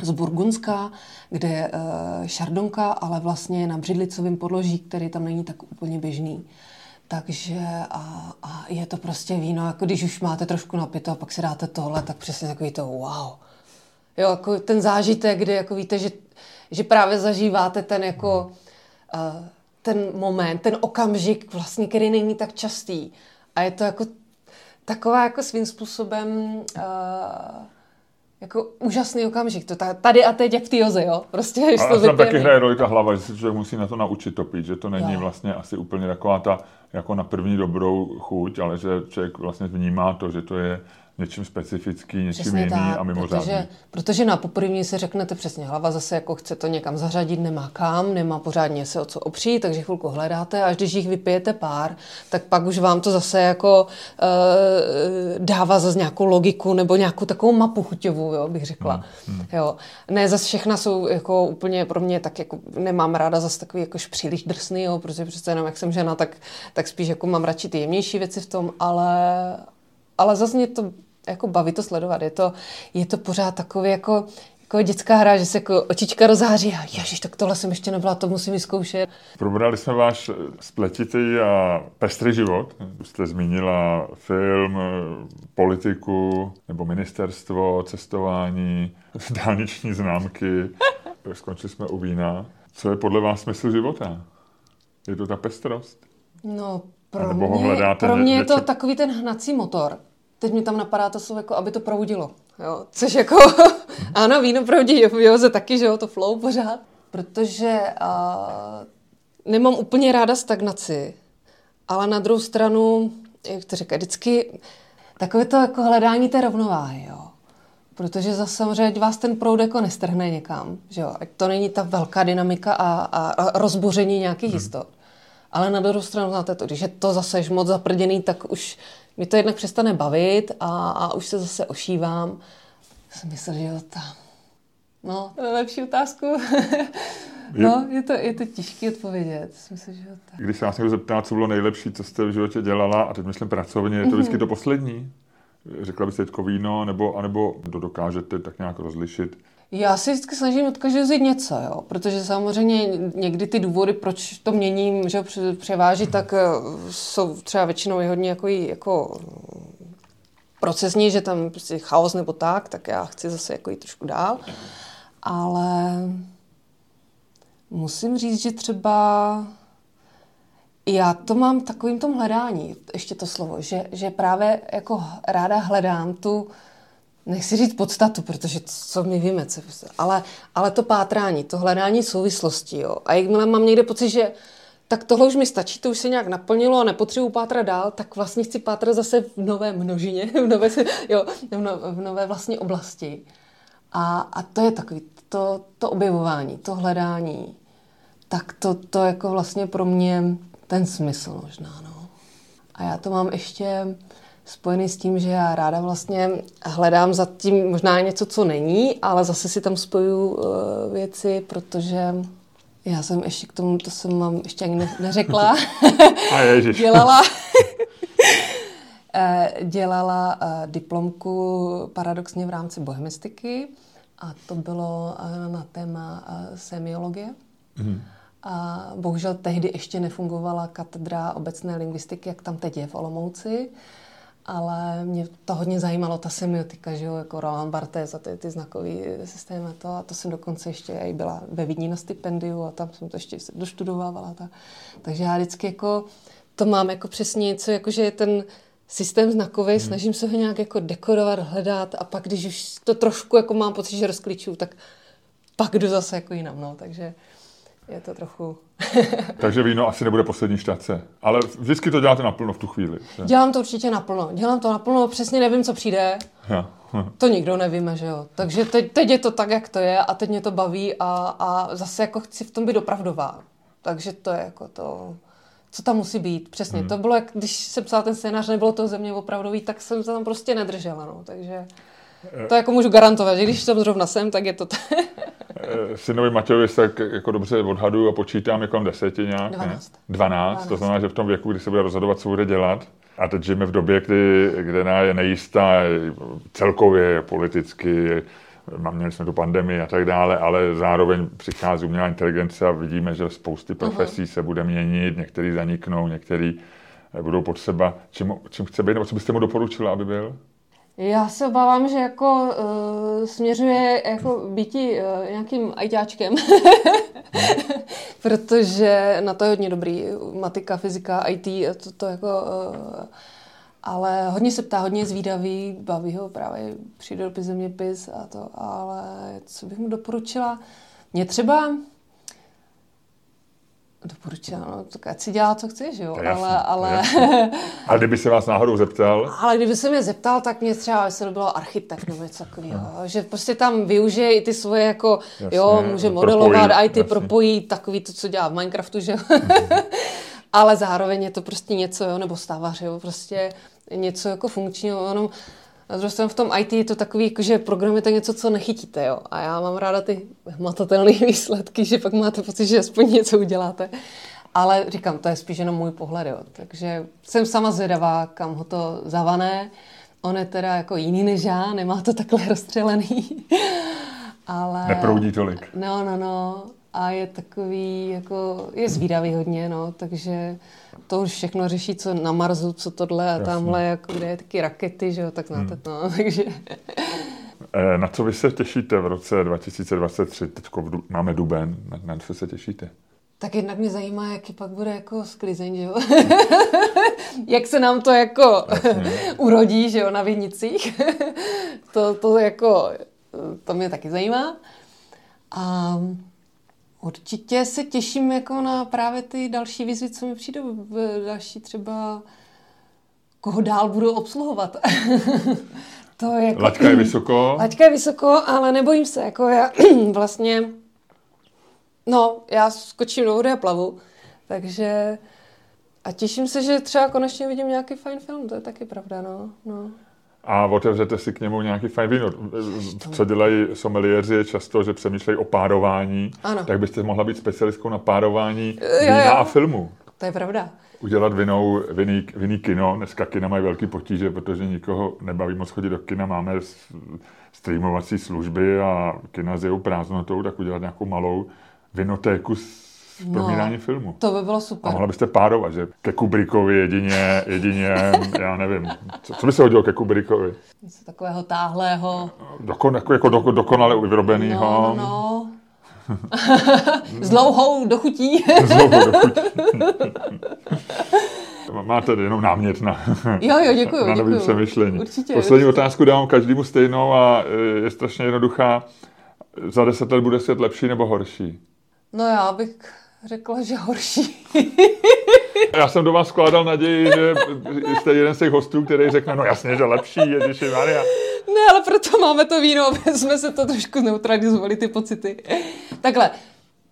z Burgundska, kde je uh, šardonka, ale vlastně na břidlicovém podloží, který tam není tak úplně běžný. Takže a, a je to prostě víno, jako když už máte trošku napito a pak si dáte tohle, tak přesně takový to wow. Jo, jako ten zážitek, kdy jako víte, že, že právě zažíváte ten jako uh, ten moment, ten okamžik vlastně, který není tak častý. A je to jako taková jako svým způsobem uh, jako úžasný okamžik. To tady a teď jak v té joze, jo? Prostě, když a to tam taky hraje roli ta hlava, že se člověk musí na to naučit topit, že to není jo. vlastně asi úplně taková ta jako na první dobrou chuť, ale že člověk vlastně vnímá to, že to je něčím specifický, něčím přesně jiný tak, a mimořádný. Protože, protože na poprvní si řeknete přesně, hlava zase jako chce to někam zařadit, nemá kam, nemá pořádně se o co opřít, takže chvilku hledáte a až když jich vypijete pár, tak pak už vám to zase jako uh, dává zase nějakou logiku nebo nějakou takovou mapu chuťovou, jo, bych řekla. Hmm, hmm. Jo. Ne, zase všechna jsou jako úplně pro mě tak jako nemám ráda zase takový jakož příliš drsný, jo, protože přece jenom jak jsem žena, tak, tak spíš jako mám radši ty jemnější věci v tom, ale ale zase mě to jako baví to sledovat. Je to, je to pořád takový jako, jako dětská hra, že se jako očička rozháří a ježiš, tak tohle jsem ještě nebyla, to musím vyzkoušet. Probrali jsme váš spletitý a pestrý život. Jste zmínila film, politiku nebo ministerstvo, cestování, dálniční známky. Skončili jsme u vína. Co je podle vás smysl života? Je to ta pestrost? No, pro mě, pro mě je to takový ten hnací motor teď mi tam napadá to slovo, jako aby to proudilo. Jo? Což jako, ano, víno proudí v joze taky, že jo, to flow pořád. Protože uh, nemám úplně ráda stagnaci, ale na druhou stranu, jak to říká, vždycky takové to jako hledání té rovnováhy, jo. Protože zase samozřejmě vás ten proud jako nestrhne někam, že jo. Ať to není ta velká dynamika a, a, a rozboření nějakých hmm. jistot. Ale na druhou stranu znáte to, když je to zase moc zaprděný, tak už mi to jednak přestane bavit a, a už se zase ošívám. Jsem myslel, že jo, tam. No, to je lepší otázku. no, je to, je to těžké odpovědět. Myslím, že jo, tak. Když se vás někdo zeptá, co bylo nejlepší, co jste v životě dělala, a teď myslím pracovně, je to vždycky to poslední? Řekla byste teďko víno, nebo, anebo to dokážete tak nějak rozlišit? Já si vždycky snažím od každého vzít něco, jo? protože samozřejmě někdy ty důvody, proč to měním, že převáží, tak eh, jsou třeba většinou hodně jako, jako procesní, že tam prostě chaos nebo tak, tak já chci zase jako jít trošku dál. Ale musím říct, že třeba já to mám takovým tom hledání, ještě to slovo, že, že právě jako ráda hledám tu, nechci říct podstatu, protože co my víme, co, ale, ale to pátrání, to hledání souvislostí. Jo. A jakmile mám někde pocit, že tak tohle už mi stačí, to už se nějak naplnilo a nepotřebuji pátrat dál, tak vlastně chci pátrat zase v nové množině, v nové, jo, v nové, v nové vlastně oblasti. A, a to je takový, to, to objevování, to hledání, tak to, to jako vlastně pro mě ten smysl možná, no. A já to mám ještě spojený s tím, že já ráda vlastně hledám za tím možná něco, co není, ale zase si tam spoju uh, věci, protože já jsem ještě k tomu, to jsem vám ještě ani neřekla. Dělala, eh, dělala uh, diplomku paradoxně v rámci bohemistiky a to bylo uh, na téma uh, semiologie. Mm. A bohužel tehdy ještě nefungovala katedra obecné lingvistiky, jak tam teď je v Olomouci ale mě to hodně zajímalo, ta semiotika, že jo, jako Roland Barthes a ty, ty znakový systémy a to, a to jsem dokonce ještě i byla ve Vídni na stipendiu a tam jsem to ještě doštudovávala. Ta. Takže já vždycky jako to mám jako přesně něco, jako že je ten systém znakový, hmm. snažím se ho nějak jako dekorovat, hledat a pak, když už to trošku jako mám pocit, že rozklíču, tak pak jdu zase jako jinam, no, takže je to trochu... Takže víno asi nebude poslední štace. Ale vždycky to děláte naplno v tu chvíli. Že? Dělám to určitě naplno. Dělám to naplno, přesně nevím, co přijde. Ja. to nikdo nevíme, že jo. Takže teď, teď je to tak, jak to je a teď mě to baví a, a zase jako chci v tom být opravdová. Takže to je jako to, co tam musí být. Přesně. Hmm. To bylo, jak když jsem psala ten scénář, nebylo to země opravdový, tak jsem se tam prostě nedržela. No. Takže to jako můžu garantovat, že když jsem zrovna sem, tak je to... T- Eh, synovi Matějovi se tak jako dobře odhaduju a počítám jako deseti nějak, 12. Ne? 12. 12. To znamená, že v tom věku, kdy se bude rozhodovat, co bude dělat. A teď žijeme v době, kdy, kde je nejistá celkově politicky, měli jsme tu pandemii a tak dále, ale zároveň přichází umělá inteligence a vidíme, že spousty profesí uh-huh. se bude měnit, některý zaniknou, některý budou potřeba. Čím, čím chce být, nebo co byste mu doporučila, aby byl? Já se obávám, že jako uh, směřuje jako býti uh, nějakým ajťáčkem, protože na to je hodně dobrý. Matika, fyzika, IT, to, to jako... Uh, ale hodně se ptá, hodně zvídavý, baví ho právě přírodopis, zeměpis a to, ale co bych mu doporučila? Mě třeba Doporučila, no, tak ať si dělá, co chce, že jo, ale... Jasný, ale... ale kdyby se vás náhodou zeptal? Ale kdyby se mě zeptal, tak mě třeba se bylo architekt nebo něco takového, no. že prostě tam využije i ty svoje jako, jasně, jo, může modelovat, propojí, i ty jasný. propojí takový to, co dělá v Minecraftu, že jo. Mm-hmm. ale zároveň je to prostě něco, jo, nebo stavař, jo, prostě něco jako funkčního, jenom na druhou stranu v tom IT je to takový, jako, že programujete něco, co nechytíte, jo. A já mám ráda ty hmatatelné výsledky, že pak máte pocit, že aspoň něco uděláte. Ale říkám, to je spíš jenom můj pohled, jo. Takže jsem sama zvědavá, kam ho to zavané. On je teda jako jiný než já, nemá to takhle rozstřelený. Ale... Neproudí tolik. No, no, no. A je takový, jako, je zvídavý hodně, no, takže to už všechno řeší, co na Marsu, co tohle a Jasně. tamhle, jako kde je taky rakety, že jo, tak znáte hmm. to, takže... Eh, na co vy se těšíte v roce 2023? Teď máme duben, na, na co se těšíte? Tak jednak mě zajímá, jaký pak bude jako sklizeň, že jo? Jak se nám to jako urodí, že jo, na vinicích. to, to jako, to mě taky zajímá. A Určitě se těším jako na právě ty další výzvy, co mi přijdou, v další třeba koho dál budu obsluhovat. to je jako, Laťka je vysoko. Laťka je vysoko, ale nebojím se, jako já vlastně, no, já skočím do vody a plavu, takže a těším se, že třeba konečně vidím nějaký fajn film, to je taky pravda, no. no a otevřete si k němu nějaký fajn víno. Co dělají someliéři je často, že přemýšlejí o párování, ano. tak byste mohla být specialistkou na párování vína jo, jo. a filmu. To je pravda. Udělat vinou, viný, viný kino. Dneska kina mají velký potíže, protože nikoho nebaví moc chodit do kina. Máme streamovací služby a kina s prázdnotou, tak udělat nějakou malou vinotéku s no, promírání filmu. To by bylo super. A mohla byste párovat, že ke Kubrickovi jedině, jedině, já nevím, co, co by se hodilo ke Kubrickovi? Něco takového táhlého. Dokon, jako, jako do, dokonale vyrobenýho. No, no, no. S dlouhou dochutí. S dlouhou dochutí. Máte jenom námět na, jo, jo, děkuju, na nový přemýšlení. Určitě, Poslední určitě. otázku dávám každému stejnou a e, je strašně jednoduchá. Za deset let bude svět lepší nebo horší? No já bych řekla, že horší. Já jsem do vás skládal naději, že jste jeden z těch hostů, který řekne, no jasně, že lepší, Ježiši Maria. Ne, ale proto máme to víno, aby jsme se to trošku neutralizovali, ty pocity. Takhle,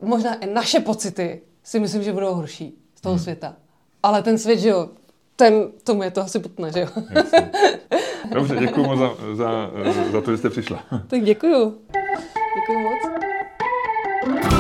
možná i naše pocity si myslím, že budou horší z toho hmm. světa. ale ten svět, že jo, ten, tomu je to asi putné, že jo. Jasně. Dobře, děkuji moc za, za, za to, že jste přišla. Tak děkuju. Děkuju moc.